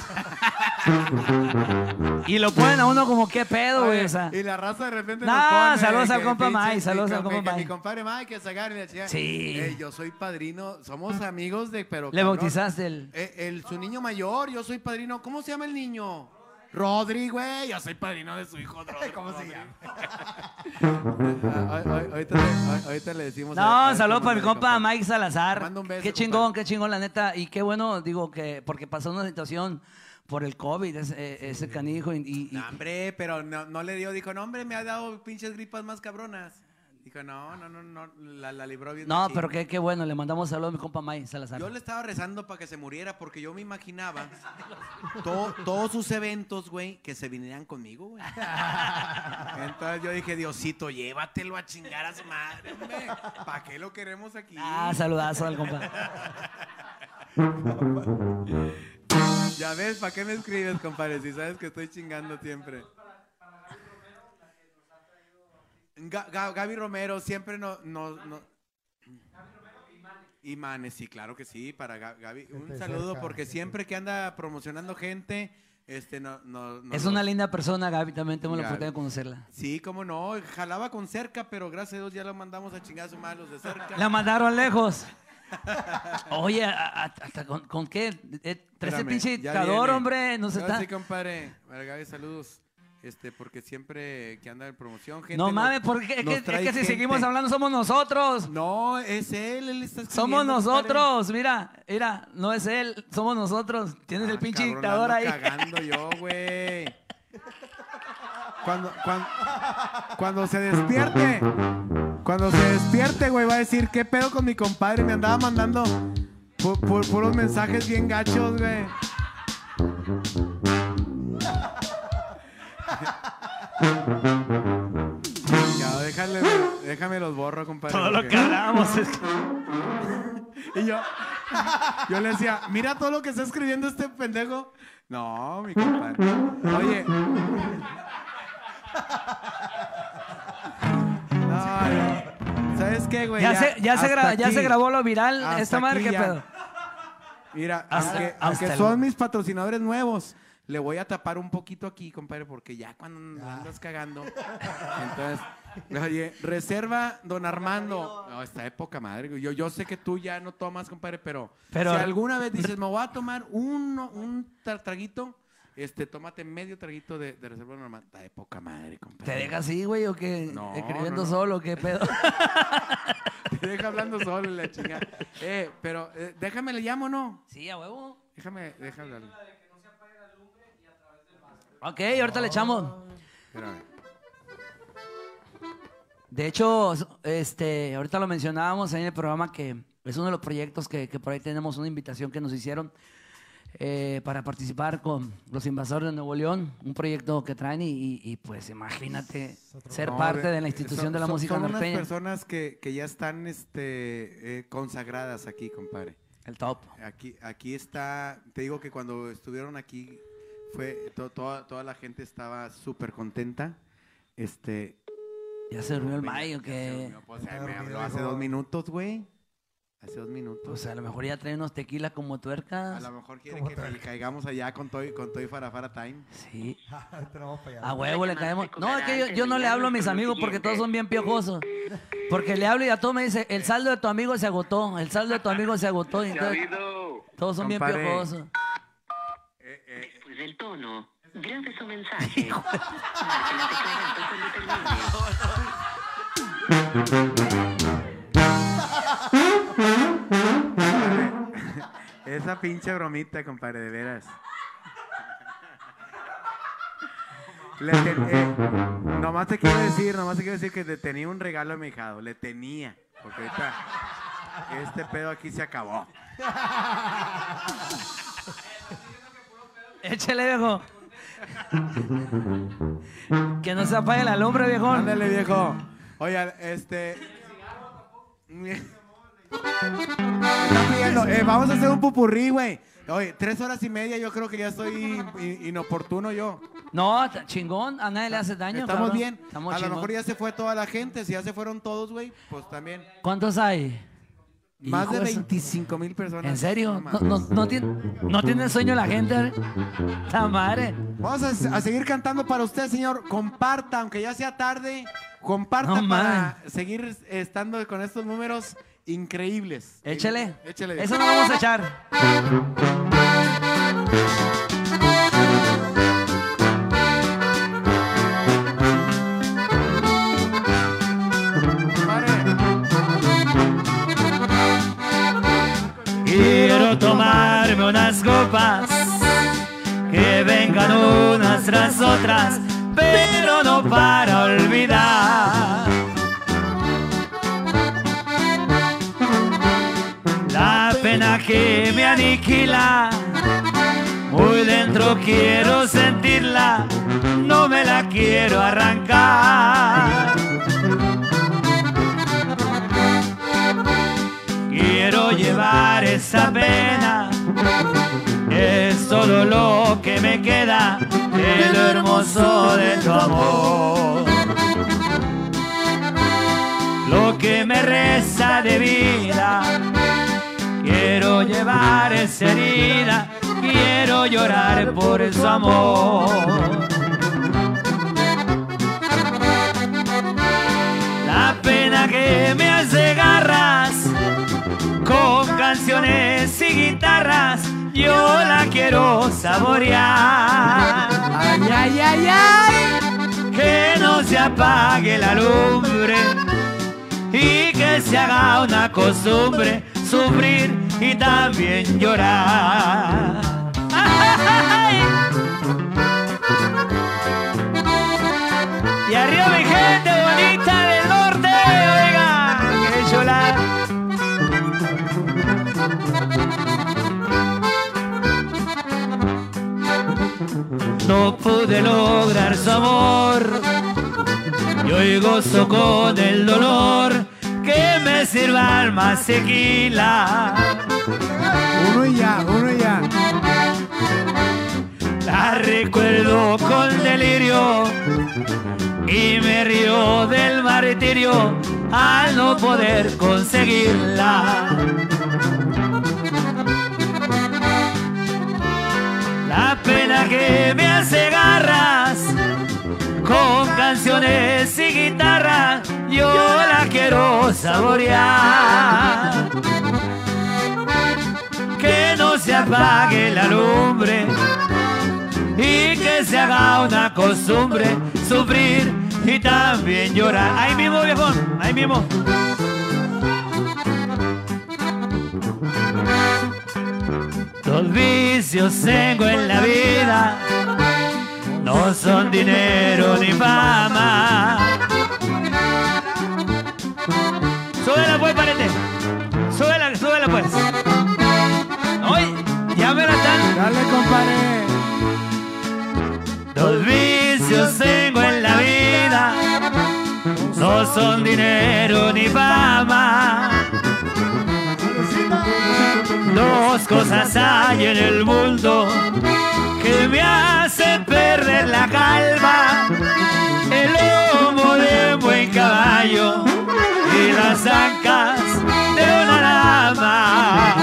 y lo ponen a uno como, ¿qué pedo, güey? Oye, O sea, y la raza de repente No, saludos al compa Mike, mi saludos al compa- Mike. Mi compadre Mike, que sacar y chica. Sí. Eh, yo soy padrino, somos amigos de, pero le bautizaste el... Eh, el, su niño mayor, yo soy padrino. ¿Cómo se llama el niño? Rodri, güey. Yo soy padrino de su hijo, Rodri. ¿Cómo se llama? ahorita, le, ahorita le decimos. No, saludos para mi compa. Mike Salazar. Manda un beso, qué chingón, compadre. qué chingón, la neta. Y qué bueno, digo, que porque pasó una situación por el COVID, ese, eh, ese canijo. Y- No, hombre, pero no, no le dio. Dijo, no, hombre, me ha dado pinches gripas más cabronas. Dijo, no, no, no, no. La, la libró bien. no, pero qué, qué bueno, le mandamos saludos a mi compa Mike Salazar. Yo le estaba rezando para que se muriera porque yo me imaginaba to- todos sus eventos, güey, que se vinieran conmigo, güey. Entonces yo dije, Diosito, llévatelo a chingar a su madre, hombre. ¿Para qué lo queremos aquí? Ah, saludazo al compa. Ya ves, ¿para qué me escribes, compadre? Si sabes que estoy chingando siempre. Ga- Ga- Gaby Romero siempre no, no, no- Imanes, sí, claro que sí, para Ga- Gaby. Un saludo porque siempre que anda promocionando gente, Este, no, no, no Es una linda persona, Gaby. También tengo la Gaby. oportunidad de conocerla. Sí, cómo no, jalaba con cerca, pero gracias a Dios ya lo mandamos a chingar a su madre los de cerca. La mandaron lejos. Oye, a- a- hasta con, con qué? Eh, Trae ese Espérame, pinche ya dictador, viene. hombre. No se Ahora está. Sí, compadre. Para Gaby, saludos. Este, porque siempre que anda en promoción, gente. No nos- mames, porque es que, es trae que si seguimos hablando somos nosotros. No, es él, él está. Somos nosotros, mira, mira, no es él, somos nosotros. Tienes el Ah, pinche cabrón, dictador ando ahí. cagando yo, güey. Cuando, cuando, cuando se despierte, cuando se despierte, güey, va a decir, ¿qué pedo con mi compadre? Me andaba mandando pu- pu- puros mensajes bien gachos, güey. Ya, déjale, déjame los borro, compadre. Todo lo que hablamos es y yo, yo le decía, mira todo lo que está escribiendo este pendejo. No, mi compadre. Oye. ¿Sabes qué, güey? Ya, se, ya, se, gra- ya se grabó lo viral. Hasta Esta madre, ¿qué pedo? Mira, Hasta- aunque, hasta aunque el- son mis patrocinadores nuevos, le voy a tapar un poquito aquí, compadre, porque ya cuando andas cagando. Entonces, oye, reserva, don Armando. No, esta época, madre. güey. Yo, yo sé que tú ya no tomas, compadre, pero, Pero- si alguna vez dices, me voy a tomar uno, un tra- traguito, este, tómate medio traguito de, de reserva don Armando. Esta época, madre, compadre. ¿Te deja así, güey, o qué? No, Escribiendo no, no. solo, ¿qué pedo? Te deja hablando solo la chinga. Eh, pero eh, déjame le llamo, ¿no? sí, a huevo. Déjame, déjame hablarle. Ok, ahorita le echamos. Espérame. De hecho, este, ahorita lo mencionábamos ahí en el programa que es uno de los proyectos que, que por ahí tenemos una invitación que nos hicieron eh, para participar con los invasores de Nuevo León, un proyecto que traen y, y- y, pues imagínate ser No, parte de la institución son- de la son- música Son unas norteña. personas que, que ya están este, eh, consagradas aquí, compadre. El top. Aquí, aquí está, te digo que cuando estuvieron aquí, fue to- toda, toda la gente estaba súper contenta. Este, Ya se durmió el mayo que pues, me habló dormido, hace dos minutos, güey. Hace dos minutos. pues a lo mejor ya trae unos tequilas como a tuercas. lo mejor quiere ¿Cómo que trae? caigamos allá con Toy, con Toy Farafara Time. Sí. Allá. A huevo le caemos. No, es que yo, yo no le hablo a mis amigos porque todos son bien piojosos. Porque le hablo y a todos me dice, el saldo de tu amigo se agotó, el saldo de tu amigo se agotó. Y entonces, todos son bien piojosos. Del tono, grabe su mensaje. Marque la tecla alto cuando termine. Esa pinche bromita, compadre, de veras. Le ten- eh, nomás te quiero decir, nomás te quiero decir que le tenía un regalo a mi hijado, le tenía, porque ahorita este pedo aquí se acabó. Échale, viejo. Que no se apague la lumbre, viejón. Ándale, viejo. Oye, este. Están pidiendo, eh, vamos a hacer un pupurrí, güey. Oye, tres horas y media, yo creo que ya estoy in- inoportuno yo. No, chingón, a nadie le hace daño. Estamos cabrón. bien. Estamos a lo chingón. mejor ya se fue toda la gente. Si ya se fueron todos, güey, pues también. ¿Cuántos hay? Más de de su- 25 mil personas. ¿En serio? No ¿No, mames. no, no tiene, ¿No tiene sueño la gente? ¡La madre! Vamos a, a seguir cantando para usted, señor. Comparta, aunque ya sea tarde. Comparta No, para man. seguir estando con estos números increíbles. Échale. Échale. Eso no vamos a echar. Copas que vengan unas tras otras, pero no para olvidar. La pena que me aniquila, muy dentro quiero sentirla, no me la quiero arrancar. Quiero llevar esa pena, es todo lo que me queda de lo hermoso de tu amor. Lo que me resta de vida, quiero llevar esa herida, quiero llorar por su amor. La pena que me canciones y guitarras, yo la quiero saborear. Ay, ay, ay, ay. Que no se apague la lumbre y que se haga una costumbre sufrir y también llorar. ¡Ay! Y arriba No pude lograr su amor y hoy gozo con el dolor que me sirva más tequila. Uno ya, uno ya. La recuerdo con delirio y me río del martirio al no poder conseguirla. La pena que me hace garras con canciones y guitarra, yo la quiero saborear. Que no se apague la lumbre y que se haga una costumbre sufrir y también llorar. Ahí mismo, viejón, ahí mismo. Los vicios tengo en la vida no son dinero ni fama. Súbela pues, parete. Súbela, súbela pues. Hoy ya me la están. Dale, compadre. Los vicios tengo en la vida no son dinero ni fama. Dos cosas hay en el mundo que me hacen perder la calma. El lomo de un buen caballo y las ancas de una dama.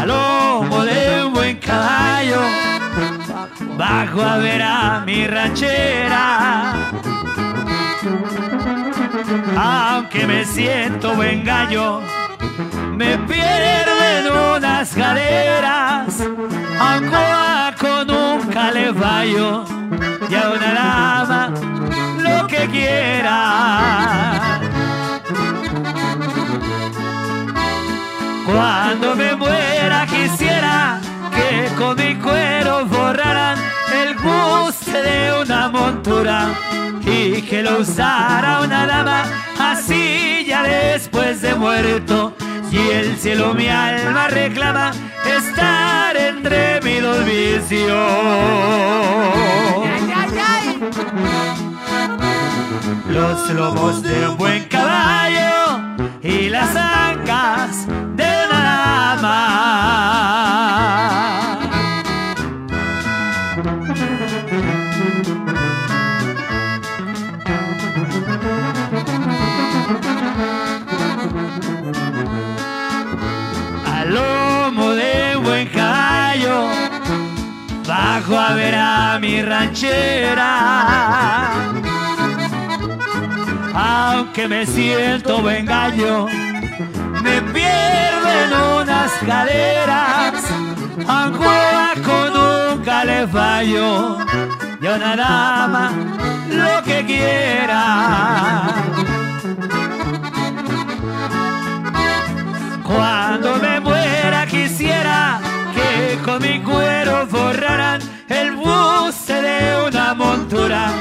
Al lomo de un buen caballo bajo a ver a mi ranchera. Aunque me siento buen gallo, me pierdo en unas caderas. A con nunca le fallo y a una dama lo que quiera. Cuando me muera quisiera que con mi cuero borraran el guste de una montura y que lo usara una dama así ya después de muerto. Y el cielo mi alma reclama estar entre mis dos vicios. Los lomos de un buen caballo y las ancas a ver a mi ranchera. Aunque me siento buen gallo, me pierdo en unas caderas. Aunque con nunca le fallo, y a una dama lo que quiera. Cuando me muera quisiera que con mi cuero forraran el buste de una montura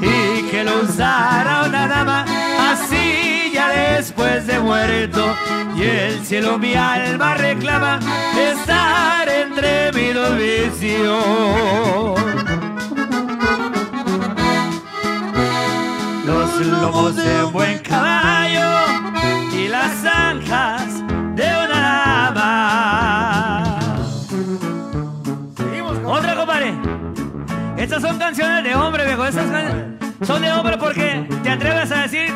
y que lo usara una dama así ya después de muerto y el cielo mi alma reclama estar entre mis dos. Los lomos de un buen caballo y las zanjas de una dama. Estas son canciones de hombre, viejo. Estas can- son de hombre porque te atreves a decir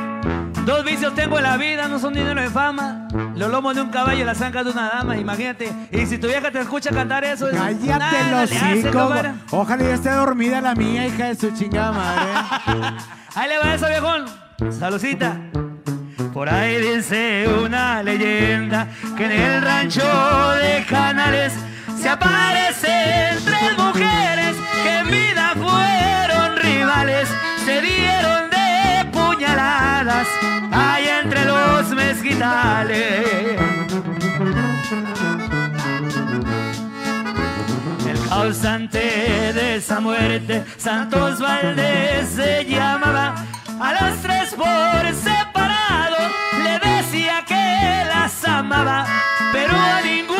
Dos vicios tengo en la vida, no son dinero de fama. Los lomos de un caballo y las ancas de una dama, imagínate. Y si tu vieja te escucha cantar eso, es Cállate los hocico. Ojalá ya esté dormida la mía, hija de su chingada madre. Ahí le va eso, viejón. Salucita. Por ahí dice una leyenda que en el rancho de Canales se aparecen tres mujeres vida fueron rivales, se dieron de puñaladas ahí entre los mezquitales. El causante de esa muerte, Santos Valdés se llamaba. A los tres por separado le decía que las amaba, pero a ninguna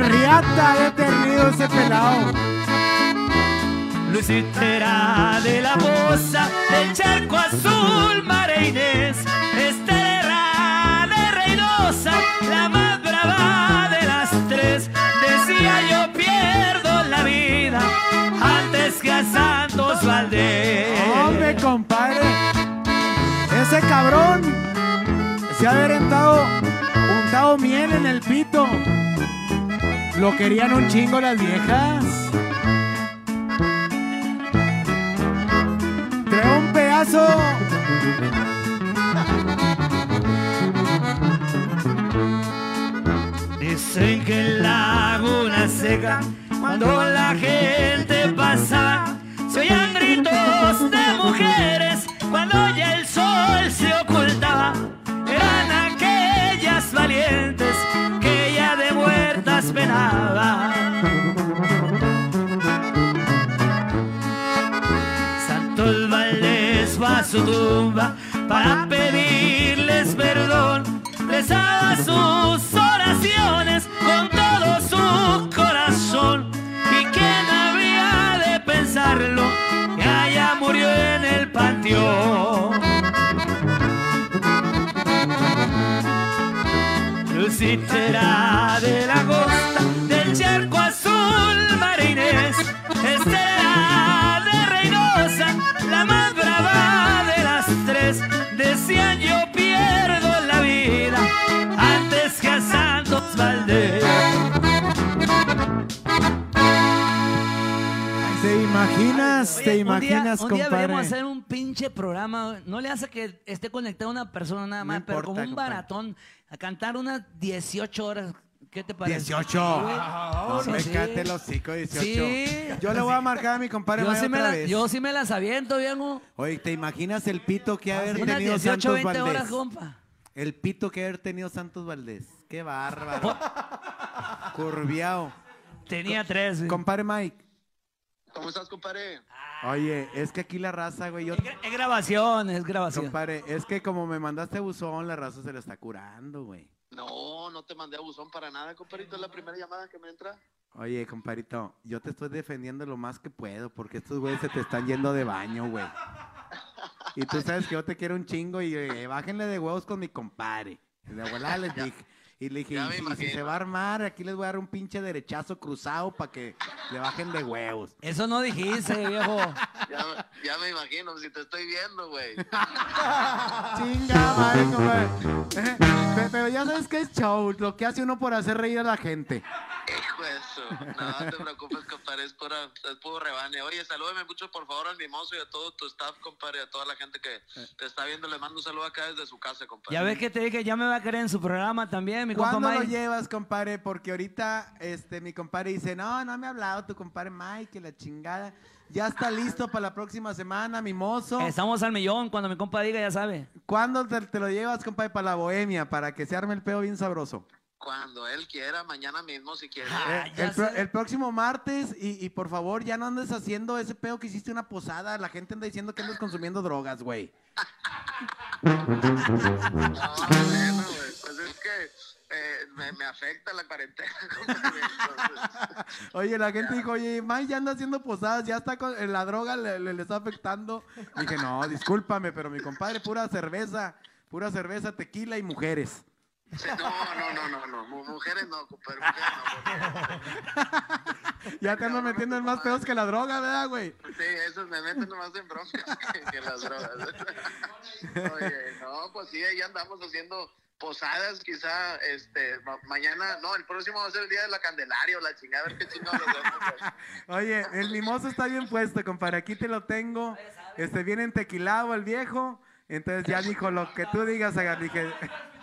Riata de tenido ese pelado. Luisita era de la bosa del charco azul, María Inés. Esther era de Reynosa, la más brava de las tres. Decía yo pierdo la vida antes que a Santos Valdés. Hombre, compadre. Ese cabrón se ha haber untado, untado miel en el pito. Lo querían un chingo las viejas. Trae un pedazo. Dicen que en Laguna Seca, cuando la gente pasaba, se oían gritos de mujeres cuando ya el sol se muertas penaban. Santos Valdés va a su tumba para pedirles perdón. Rezaba sus oraciones con todo su corazón. ¿Y quién habría de pensarlo que allá murió en el panteón? Lucita era de imaginas? ¿Te un imaginas, día, un día deberíamos hacer un pinche programa. No le hace que esté conectada una persona nada más, pero importa, como un compadre. baratón. A cantar unas 18 horas. ¿Qué te parece? 18. No, No, me sí. cate el hocico, 18. Sí. Yo le voy a marcar a mi compadre Yo sí, me otra la- vez. yo sí me las aviento, viejo. Oye, ¿te imaginas el pito que ha haber Unas tenido 18, Santos 20 horas, Valdés? compa. El pito que ha haber tenido Santos Valdés. Qué bárbaro. Curviao. Tenía tres. güey. Compadre Mike. ¿Cómo estás, compadre? Oye, es que aquí la raza, güey. Yo, Es, gra- es grabación, es grabación. compadre, es que como me mandaste buzón, la raza se le está curando, güey. No, no te mandé a buzón para nada, compadrito. Es la primera llamada que me entra. Oye, compadrito, yo te estoy defendiendo lo más que puedo porque estos güeyes se te están yendo de baño, güey. Y tú sabes que yo te quiero un chingo y eh, bájenle de huevos con mi compadre. De abuela les dije. Y le dije, y si- y si imagino. se va a armar, aquí les voy a dar un pinche derechazo cruzado para que le bajen de huevos. Eso no dijiste, viejo. Ya, ya me imagino, si te estoy viendo, güey. Chinga, madre. Pe- Pero ya sabes que es show, lo que hace uno por hacer reír a la gente. Hijo eso. No, no te preocupes, compadre. Es, pura, es puro rebane. Oye, salúdame mucho, por favor, al mimoso y a todo tu staff, compadre. A toda la gente que te está viendo. Le mando un saludo acá desde su casa, compadre. Ya ves que te dije, ya me va a querer en su programa también, mi compa ¿Cuándo lo Mike. llevas, compadre? Porque ahorita este, mi compadre dice, no, no me ha hablado tu compadre Mike, que la chingada. Ya está listo para la próxima semana, mimoso. Estamos al millón, cuando mi compa diga, ya sabe. ¿Cuándo te, te lo llevas, compadre, para la bohemia? Para que se arme el pedo bien sabroso. Cuando él quiera, mañana mismo, si quiere. Ah, Eh, pro- el próximo martes, y, y por favor, ya no andes haciendo ese pedo que hiciste una posada. La gente anda diciendo que andas consumiendo drogas, güey. No, bueno, me, me afecta la cuarentena, Oye, la gente dijo, oye, Mike ya anda haciendo posadas, ya está con eh, la droga, le, le- le está afectando. Dije, no, discúlpame, pero mi compadre, pura cerveza, pura cerveza, tequila y mujeres. Sí, no, no, no, no, no. Mu- Mujeres no, compadre. Mujeres no. porque- Ya te ando metiendo en más pedos que la droga, ¿verdad, güey? Sí, esos me meten nomás en broncas que, que las drogas. Oye, no, pues sí, ahí andamos haciendo posadas, quizá, este, ma- mañana, no, el próximo va a ser el día de la Candelaria o la chingada, a ver qué chingados. Oye, el mimoso está bien puesto, compadre. Aquí te lo tengo. Este, viene en tequilado el viejo. Entonces ya dijo lo que tú digas, Agar. Dije.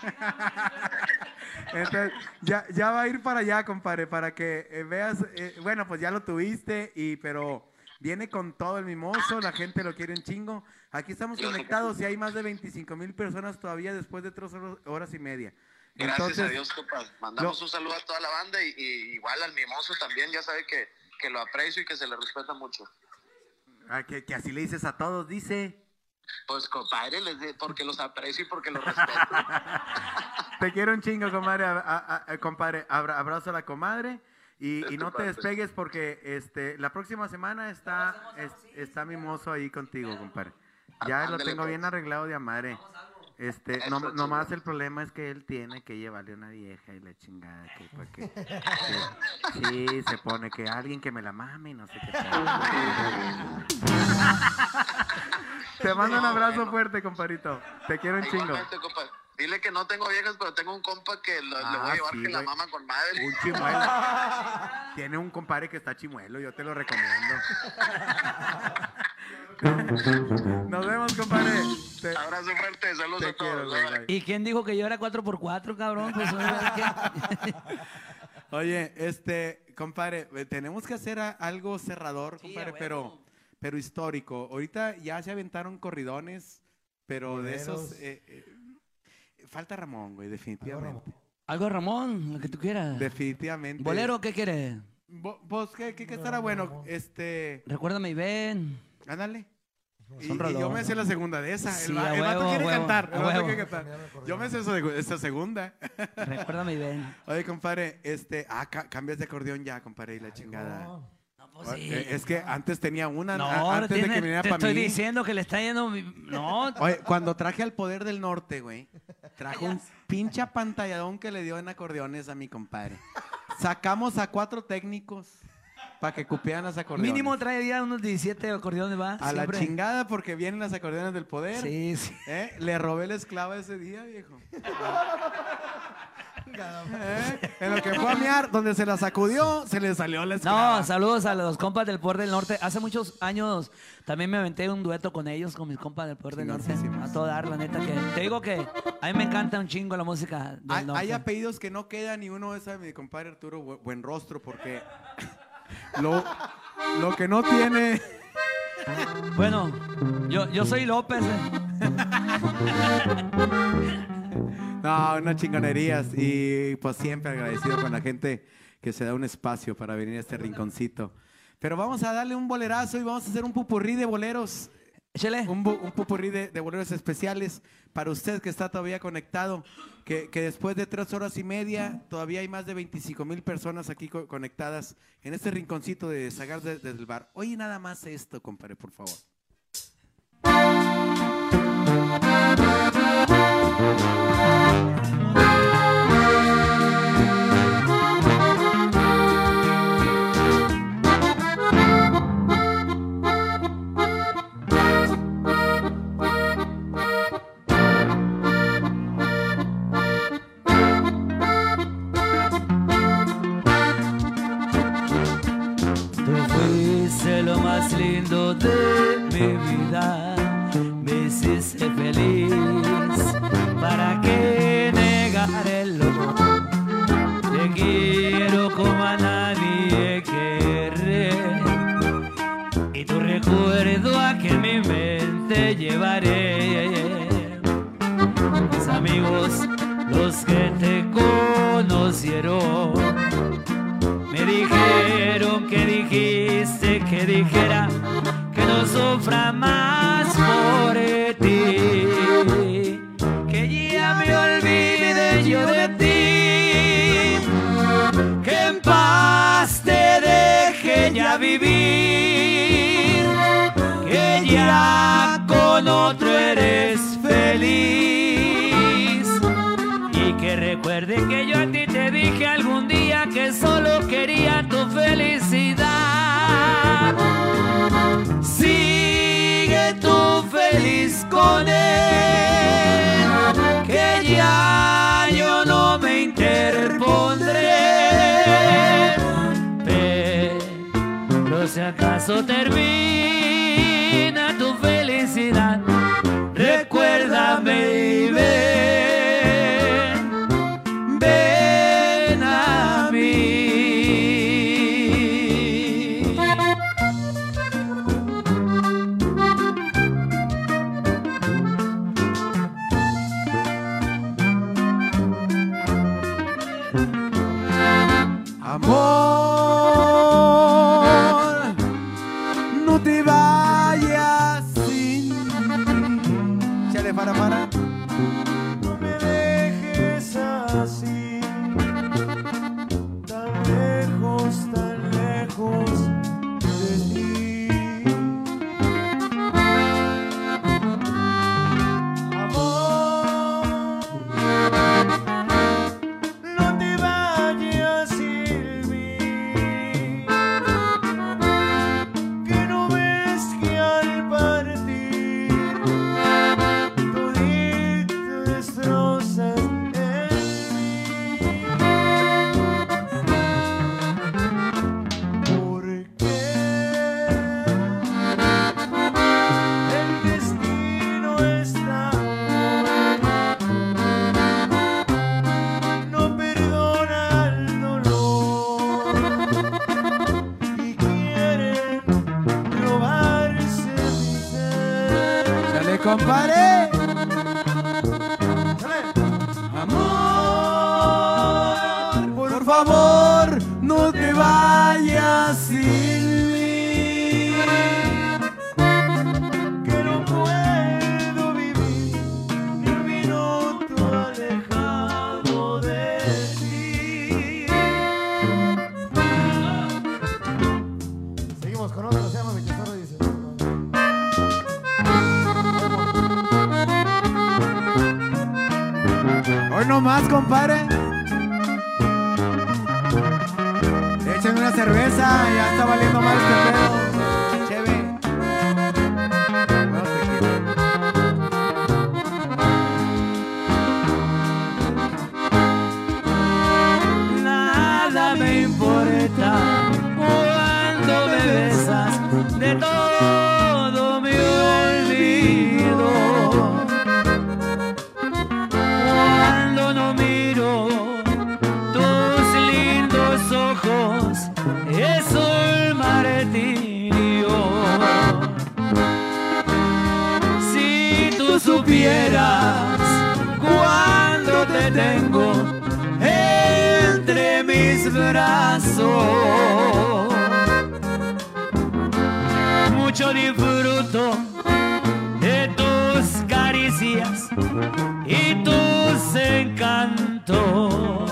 Entonces, ya, ya va a ir para allá, compadre, para que eh, veas. eh, bueno, pues ya lo tuviste, y pero viene con todo el mimoso. La gente lo quiere un chingo. Aquí estamos conectados y hay más de 25 mil personas todavía después de tres horas, y media. Gracias a Dios, compa. Mandamos lo- un saludo a toda la banda y, y igual al mimoso también, ya sabe que, que lo aprecio y que se le respeta mucho. ah, que, que así le dices a todos, dice. Pues compadre, les de- porque los aprecio y porque los respeto. Te quiero un chingo, comadre. A- a- a- compadre, abra- abrazo a la comadre. Y, y tu no te despegues porque este la próxima semana está, es- está mimoso ahí contigo, compadre. Ya lo tengo pues. bien arreglado de amadre. Este, Eso, no, nomás el problema es que él tiene que llevarle una vieja y la chingada que, pa' que- que- sí, se pone que alguien que me la mame y no sé qué tal. Te mando un abrazo fuerte, compadrito. Te quiero un chingo. Dile que no tengo viejas, pero tengo un compa que lo- le voy Ah, a llevar sí, que la mama con madre. Un chimuelo. Tiene un compadre que está chimuelo, yo te lo recomiendo. Nos vemos, compadre. Te- Abrazo fuerte, saludos te a todos. quiero, güey, bye. bye. ¿Y quién dijo que yo era 4x4, cabrón? Pues. Oye, este, compadre, eh, tenemos que hacer algo cerrador, Sí, compadre, pero, pero histórico. Ahorita ya se aventaron corridones, pero de esos... Eh, eh, falta Ramón, güey, definitivamente. Algo, Ramón, lo que tú quieras. Definitivamente. ¿Bolero qué quieres? Bo- ¿Vos qué, qué, qué estará bueno? Este, Recuérdame y ven. Ándale. Y, yo me sé la segunda de esa. Sí, el, va- vato quiere huevo, cantar. El vato quiere cantar. Yo me sé eso de- esa segunda. Recuérdame y ven. Oye, compadre, este, ah, ca- cambias de acordeón ya, compadre, y la chingada. No, No, pues sí. Eh, Es que antes tenía una, No, antes de que viniera te para estoy mí. diciendo que le está yendo... mi- No, Oye, cuando traje al Poder del Norte, güey, trajo un pinche apantalladón que le dio en acordeones a mi compadre. Sacamos a cuatro técnicos para que cupieran las acordeones. mínimo trae ya unos 17 acordeones, ¿va? A Siempre. la chingada porque vienen las acordeones del poder. Sí, sí. ¿Eh? Le robé la esclava ese día, viejo. ¿Eh? En lo que fue a mear, donde se la sacudió, se le salió la esclava. No, saludos a los compas del Poder del Norte. Hace muchos años también me aventé un dueto con ellos, con mis compas del Poder del Norte. A todo dar, la neta, que te digo que a mí me encanta un chingo la música del Hay, norte. hay apellidos que no quedan ni uno es a mi compadre Arturo Bu- Buenrostro porque lo, lo que no tiene Bueno, yo, yo soy López. eh. no unas chingonerías y pues siempre agradecido con la gente que se da un espacio para venir a este rinconcito pero vamos a darle un bolerazo y vamos a hacer un pupurrí de boleros Échale. un, bu- un popurrí de, de boleros especiales para usted que está todavía conectado, que, después de tres horas y media todavía hay más de 25 mil personas aquí co- conectadas en este rinconcito de Zagar de- desde el bar. Oye, nada más esto, compadre, por favor. Más lindo de mi vida, que ya yo no me interpondré. Pero si acaso termina cuando te tengo entre mis brazos. Mucho disfruto de tus caricias y tus encantos.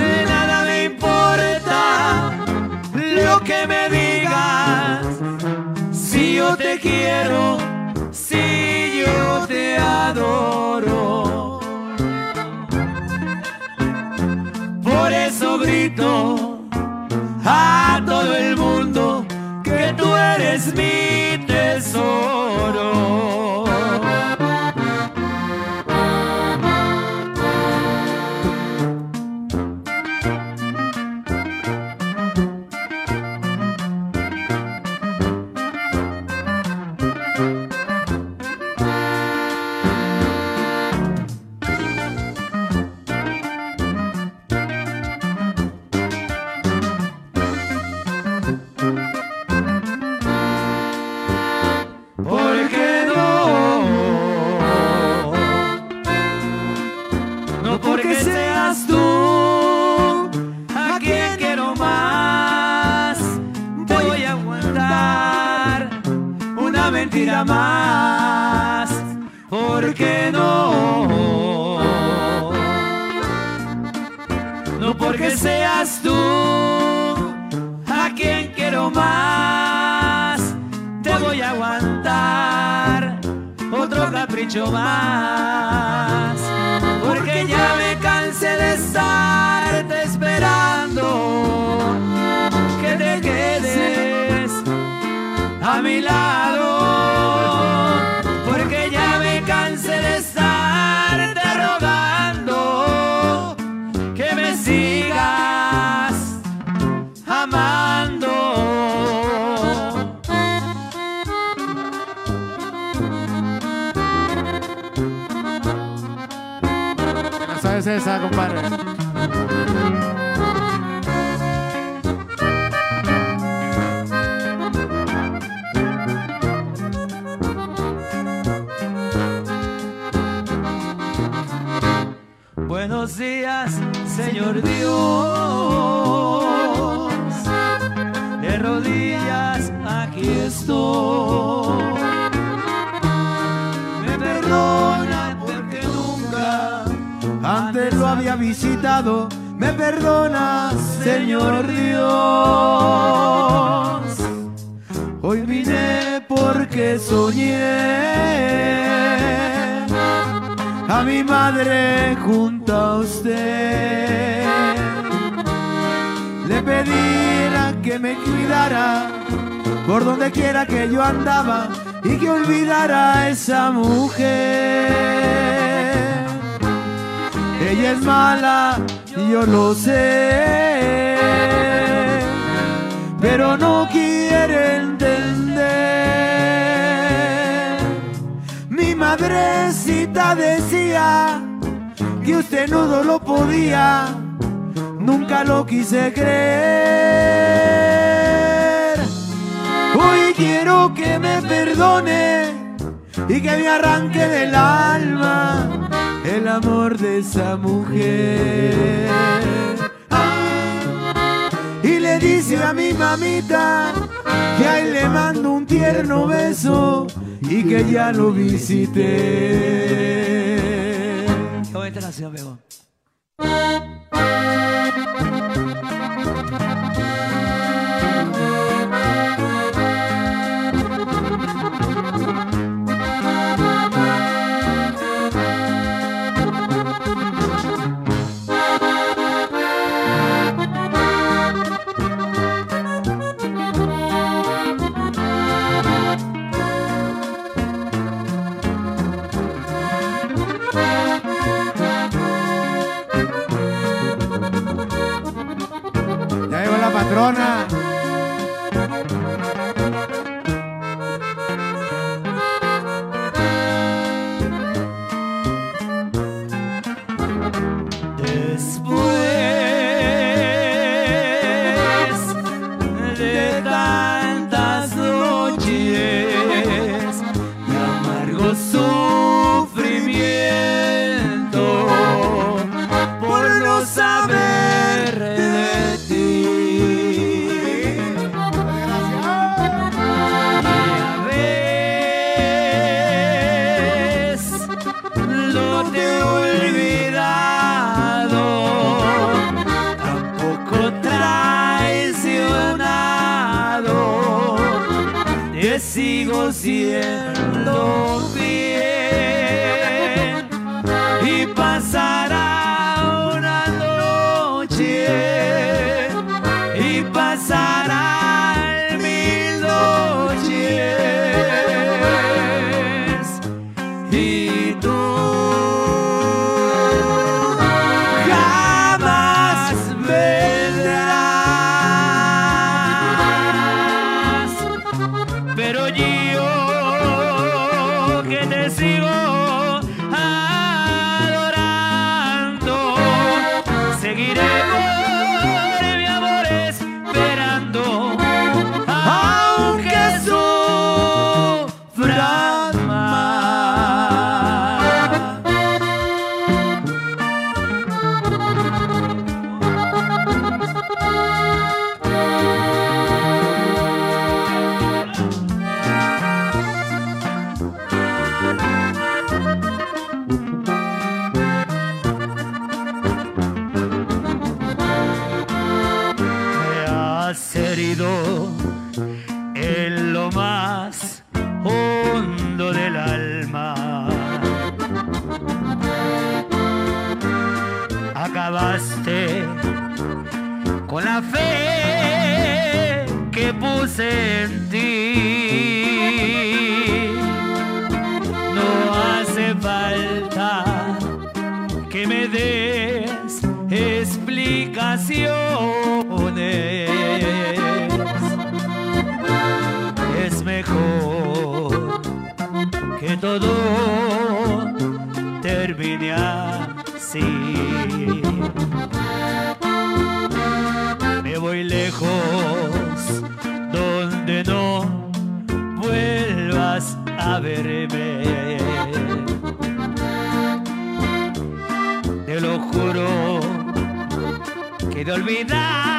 De nada me importa lo que me digas si yo te quiero adoro. Por eso grito a todo el mundo que tú eres mi tesoro. que me perdone y que me arranque del alma el amor de esa mujer. Y le dice a mi mamita que ahí le mando un tierno beso y que ya lo visité. La ciudad, cabrona. olvidar.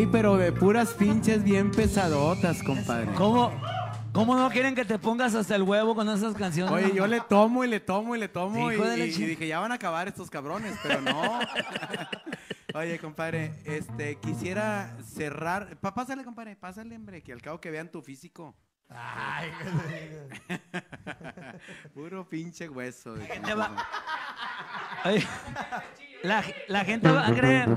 Güey, pero de puras pinches bien pesadotas, compadre. ¿Cómo, ¿Cómo no quieren que te pongas hasta el huevo con esas canciones? Oye, yo le tomo y le tomo y le tomo. Y, dije, ya van a acabar estos cabrones, pero no. Oye, compadre, este, quisiera cerrar. Pa pásale, compadre, pásale, hombre, que al cabo que vean tu físico. Ay, Puro pinche hueso. Ay, la, la gente va a creer,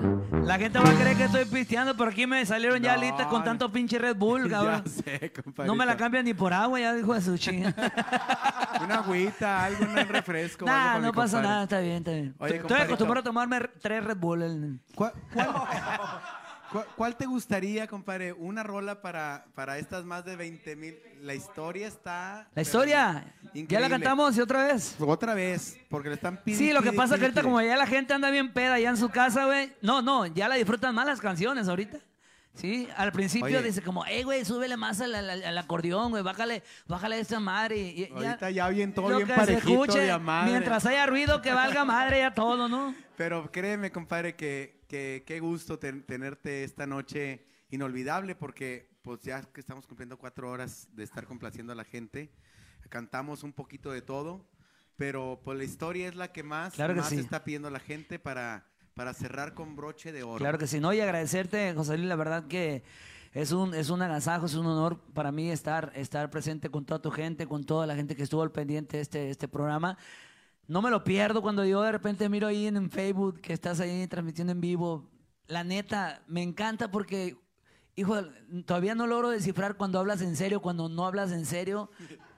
la gente va a creer que estoy pisteando, pero aquí me salieron ya No, listas con tanto pinche Red Bull, cabrón. Ya sé. No me la cambian ni por agua, ya dijo de su chinga. Una agüita, algo, un refresco. Nah, no pasa compadre. nada, está bien, está bien. Oye, Estoy acostumbrado a tomarme tres Red Bull. el- ¿Cuál, cuál- cuál- cuál te gustaría, compadre? Una rola para, para estas más de 20 mil. La historia está. La historia, ¿ya la cantamos y otra vez? Otra vez, porque le están pidiendo. Sí, lo que pasa es que ahorita como ya la gente anda bien peda allá en su casa, güey. No, no, ya la disfrutan más las canciones ahorita. Sí, al principio Oye. dice como, hey, güey, súbele más al, al- al acordeón, güey, bájale, bájale esta madre. Y, y Ahorita ya bien todo lo bien que se parejito escuche, a madre. Mientras haya ruido, que valga madre ya todo, ¿no? Pero créeme, compadre, que, que qué gusto ten- tenerte esta noche inolvidable, porque pues ya que estamos cumpliendo cuatro horas de estar complaciendo a la gente, cantamos un poquito de todo, pero pues la historia es la que más, Claro que más sí. está pidiendo la gente para, para cerrar con broche de oro. Claro que sí, no, y agradecerte, José Luis, la verdad que es un, es un agasajo, es un honor para mí estar, estar presente con toda tu gente, con toda la gente que estuvo al pendiente de este, este programa. No me lo pierdo cuando yo de repente miro ahí en, Facebook que estás ahí transmitiendo en vivo. La neta, me encanta porque, hijo, todavía no logro descifrar cuando hablas en serio, cuando no hablas en serio.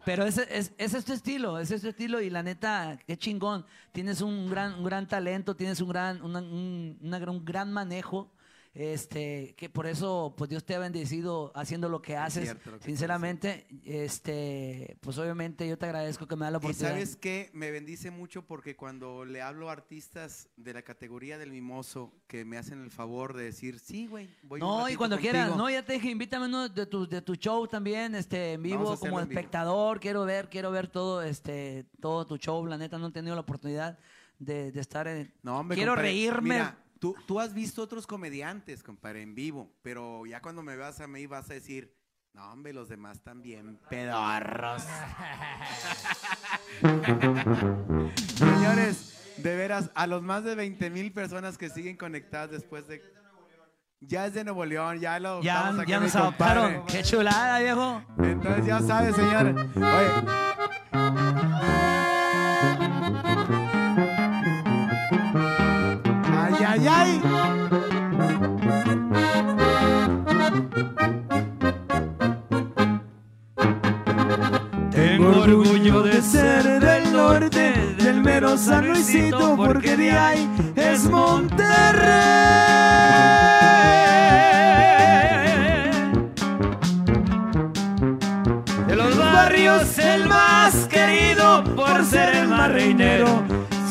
Pero ese, es, ese es tu estilo, ese es tu estilo y la neta, qué chingón. Tienes un gran, un gran talento, tienes un gran, un, un gran manejo. Este, que por eso, pues Dios te ha bendecido haciendo lo que haces. cierto lo que Sinceramente, este, pues obviamente yo te agradezco que me da la Y oportunidad. sabes qué, me bendice mucho porque cuando le hablo a artistas de la categoría del mimoso que me hacen el favor de decir, sí, güey, voy un No, y ratito cuando contigo". quieras, no, ya te dije, invítame uno de tu, de tu show también, este, en vivo, como en vivo. espectador, quiero ver, quiero ver todo, este, todo tu show, la neta no he tenido la oportunidad de, de estar en, No, hombre, quiero compadre, reírme, Mira, tú, tú has visto otros comediantes, compadre, en vivo, pero ya cuando me vas a mí vas a decir, no, hombre, los demás también pedorros. Señores, de veras, a los más de 20 mil personas que siguen conectadas después de... Ya es de Nuevo León, ya lo ya, ya nos adoptaron, qué chulada, viejo. Entonces ya sabes, señor. Oye. San Luisito, porque de ahí es Monterrey. De los barrios el más querido por ser el más reinero,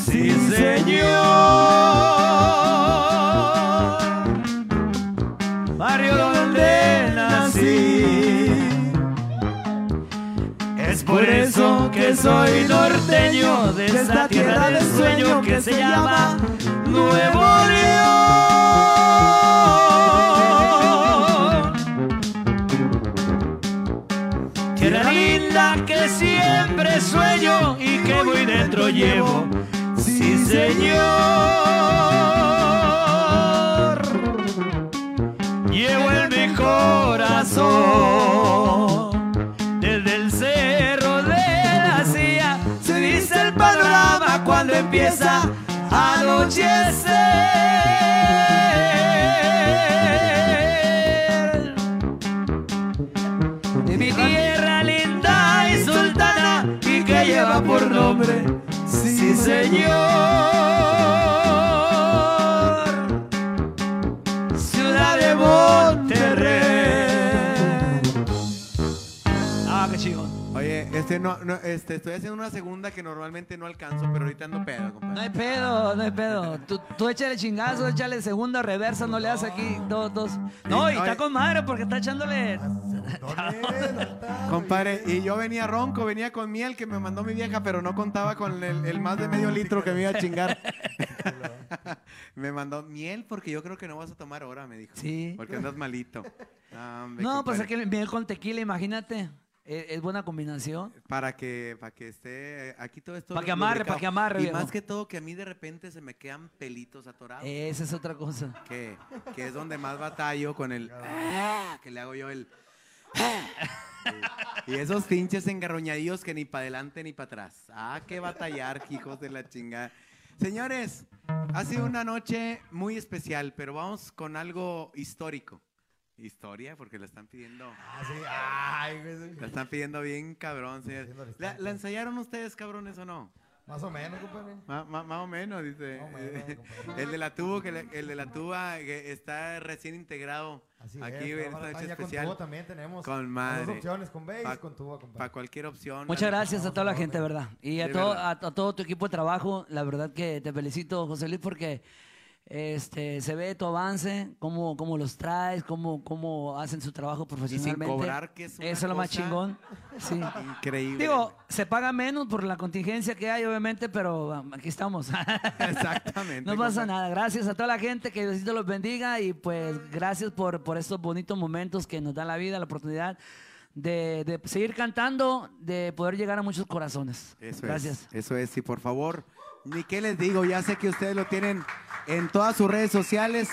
sí señor. Barrio donde por eso que soy norteño de esta tierra de sueño que se llama Nuevo León. Tierra linda que siempre sueño y que muy dentro llevo. Sí, señor. Llevo en mi corazón empieza a anochecer. De mi tierra linda y sultana y que lleva por nombre, sí señor. Este no, no, este, estoy haciendo una segunda que normalmente no alcanzo, pero ahorita ando pedo, No compadre. hay pedo, no hay pedo. Tú, tú échale chingazo, échale segunda, reversa, no le das aquí dos, dos. No, y está Oye. con madre porque está echándole. Compadre, y yo venía ronco, venía con miel que me mandó mi vieja, pero no contaba con el, el más de medio litro que me iba a chingar. me mandó miel porque yo creo que no vas a tomar ahora, me dijo. Sí. Porque andas malito. No, hombre, No, pues compadre. aquí miel con tequila, imagínate. Es, es buena combinación. Para que, para que esté aquí todo esto. Pa' que amarre, lubricado. pa' que amarre, Y viejo. más que todo que a mí de repente se me quedan pelitos atorados. Esa es otra cosa. Que, que es donde más batallo con el. que le hago yo el. Y esos pinches engarroñadillos que ni para adelante ni para atrás. Ah, qué batallar, hijos de la chingada. Señores, ha sido una noche muy especial, pero vamos con algo histórico. Historia, porque la están pidiendo. Ah, sí. Ay, güey. La están pidiendo bien cabrón, ¿La, ensayaron ustedes, cabrones, o no? Más o menos, compadre. Más, o menos, dice. Más o menos, el de la tubo, que le- el de la tuba que está recién integrado Así aquí es. en esta noche ya con especial. tubo también tenemos. Con madre. Dos opciones, con Pa- y con tubo, compadre. Para cualquier opción. Muchas dale. gracias a toda la gente, ¿verdad? Y a todo, verdad. a, a todo tu equipo de trabajo, la verdad que te felicito, José Luis, porque este, se ve tu avance, cómo, cómo los traes, cómo, cómo hacen su trabajo profesionalmente. cobrar, que es una Eso es lo más cosa chingón. Sí. Increíble. Digo, se paga menos por la contingencia que hay, obviamente, pero um, aquí estamos. Exactamente. No pasa nada. Gracias a toda la gente, que Diosito los bendiga y pues gracias por, por estos bonitos momentos que nos da la vida, la oportunidad de, de seguir cantando, de poder llegar a muchos corazones. Eso gracias. es. Eso es. Y por favor, ni qué les digo, ya sé que ustedes lo tienen en todas sus redes sociales,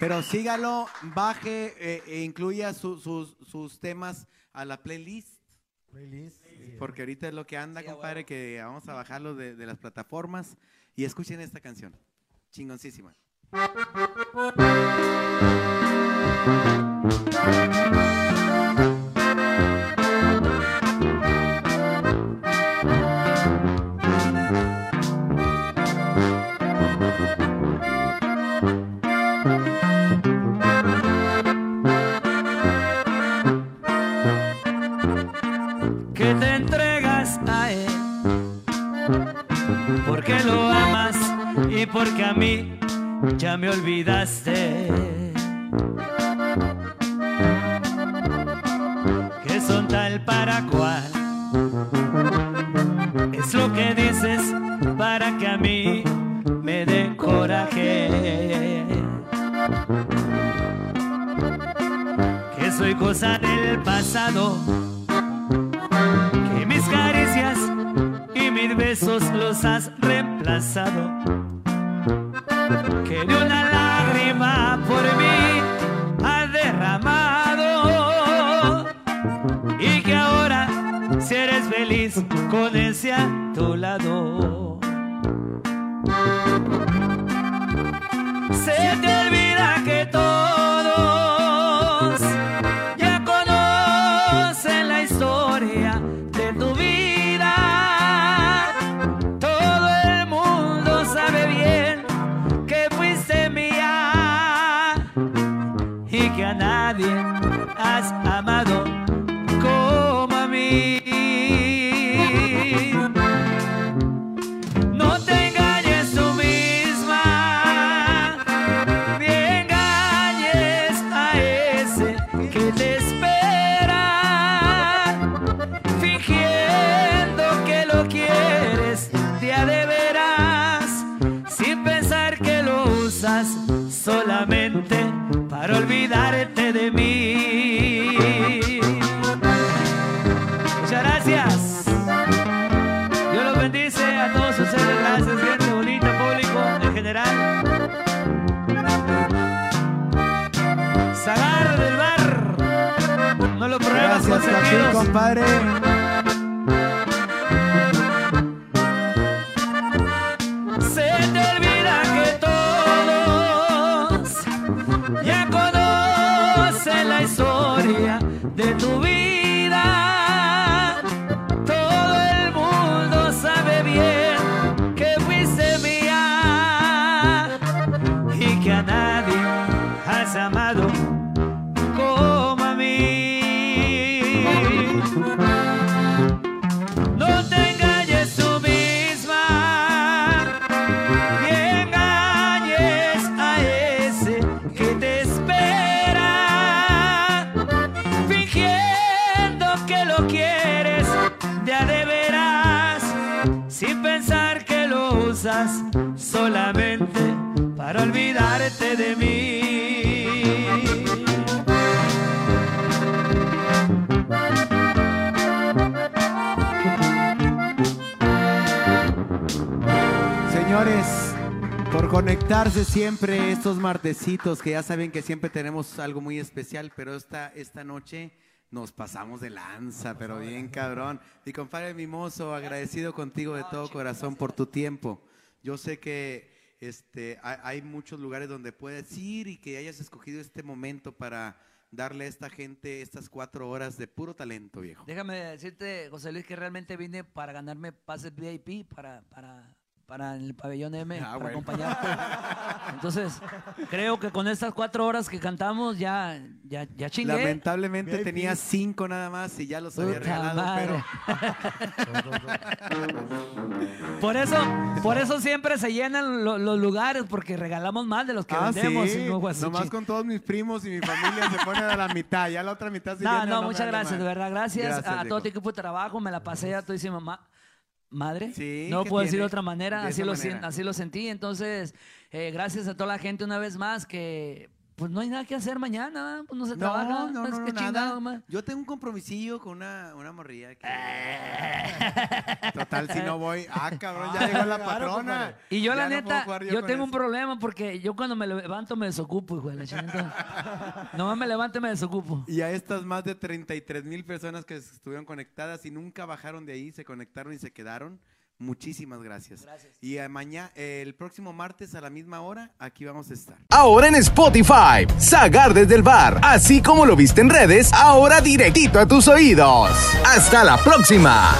pero sígalo, baje eh, e incluya su- sus, sus temas a la playlist. Playlist. Porque ahorita es lo que anda, Sí, compadre, que vamos a bajarlo de, de las plataformas y escuchen esta canción. Chingoncísima. Porque a mí ya me olvidaste que son tal para cual es lo que dices para que a mí me dé coraje que soy cosa del pasado que mis caricias y mis besos los has reemplazado. Que de una lágrima por mí has derramado. Y que ahora, si eres feliz con ese a tu lado. Se te olvida que todos pared. Siempre estos martesitos, que ya saben que siempre tenemos algo muy especial, pero esta, esta noche nos pasamos de lanza, pero bien cabrón. Mi compadre Mimoso, agradecido contigo de todo corazón por tu tiempo. Yo sé que este, hay, hay muchos lugares donde puedes ir y que hayas escogido este momento para darle a esta gente estas cuatro horas de puro talento, viejo. Déjame decirte, José Luis, que realmente vine para ganarme pases VIP para, para, para el pabellón M, Ah, para bueno. acompañarte. Entonces, creo que con estas cuatro horas que cantamos ya, ya, ya chingué. Lamentablemente VIP. tenía cinco nada más y ya los había Puta regalado, madre. pero Por eso, por eso siempre se llenan lo- los lugares, porque regalamos más de los que Ah, vendemos. sí. Nomás con todos mis primos y mi familia se ponen a la mitad. Ya la otra mitad se No, llena, no, me muchas gracias, de verdad. Gracias, Gracias, a, a todo tu equipo de trabajo. Me la pasé a todísima ma- madre. Sí, no lo ¿qué puedo decir de otra manera. De Así lo, manera. así lo sentí. Entonces, eh, gracias a toda la gente una vez más que pues no hay nada que hacer mañana. Pues no se trabaja. No, no, pues, no, no, chingado, nada. Yo tengo un compromisillo con una, una morrilla que... Total, si no voy... Ah, cabrón, ya llegó la patrona. Y yo, Ya la no neta, yo, tengo un problema porque yo cuando me levanto me desocupo, hijo de la chingada. Nomás me levanto y me desocupo. Y a estas más de 33 mil personas que estuvieron conectadas y nunca bajaron de ahí, se conectaron y se quedaron. Muchísimas gracias. Gracias. Y mañana, el próximo martes a la misma hora, aquí vamos a estar. Ahora en Spotify, Sagar desde el bar, así como lo viste en redes, ahora directito a tus oídos. Hasta la próxima.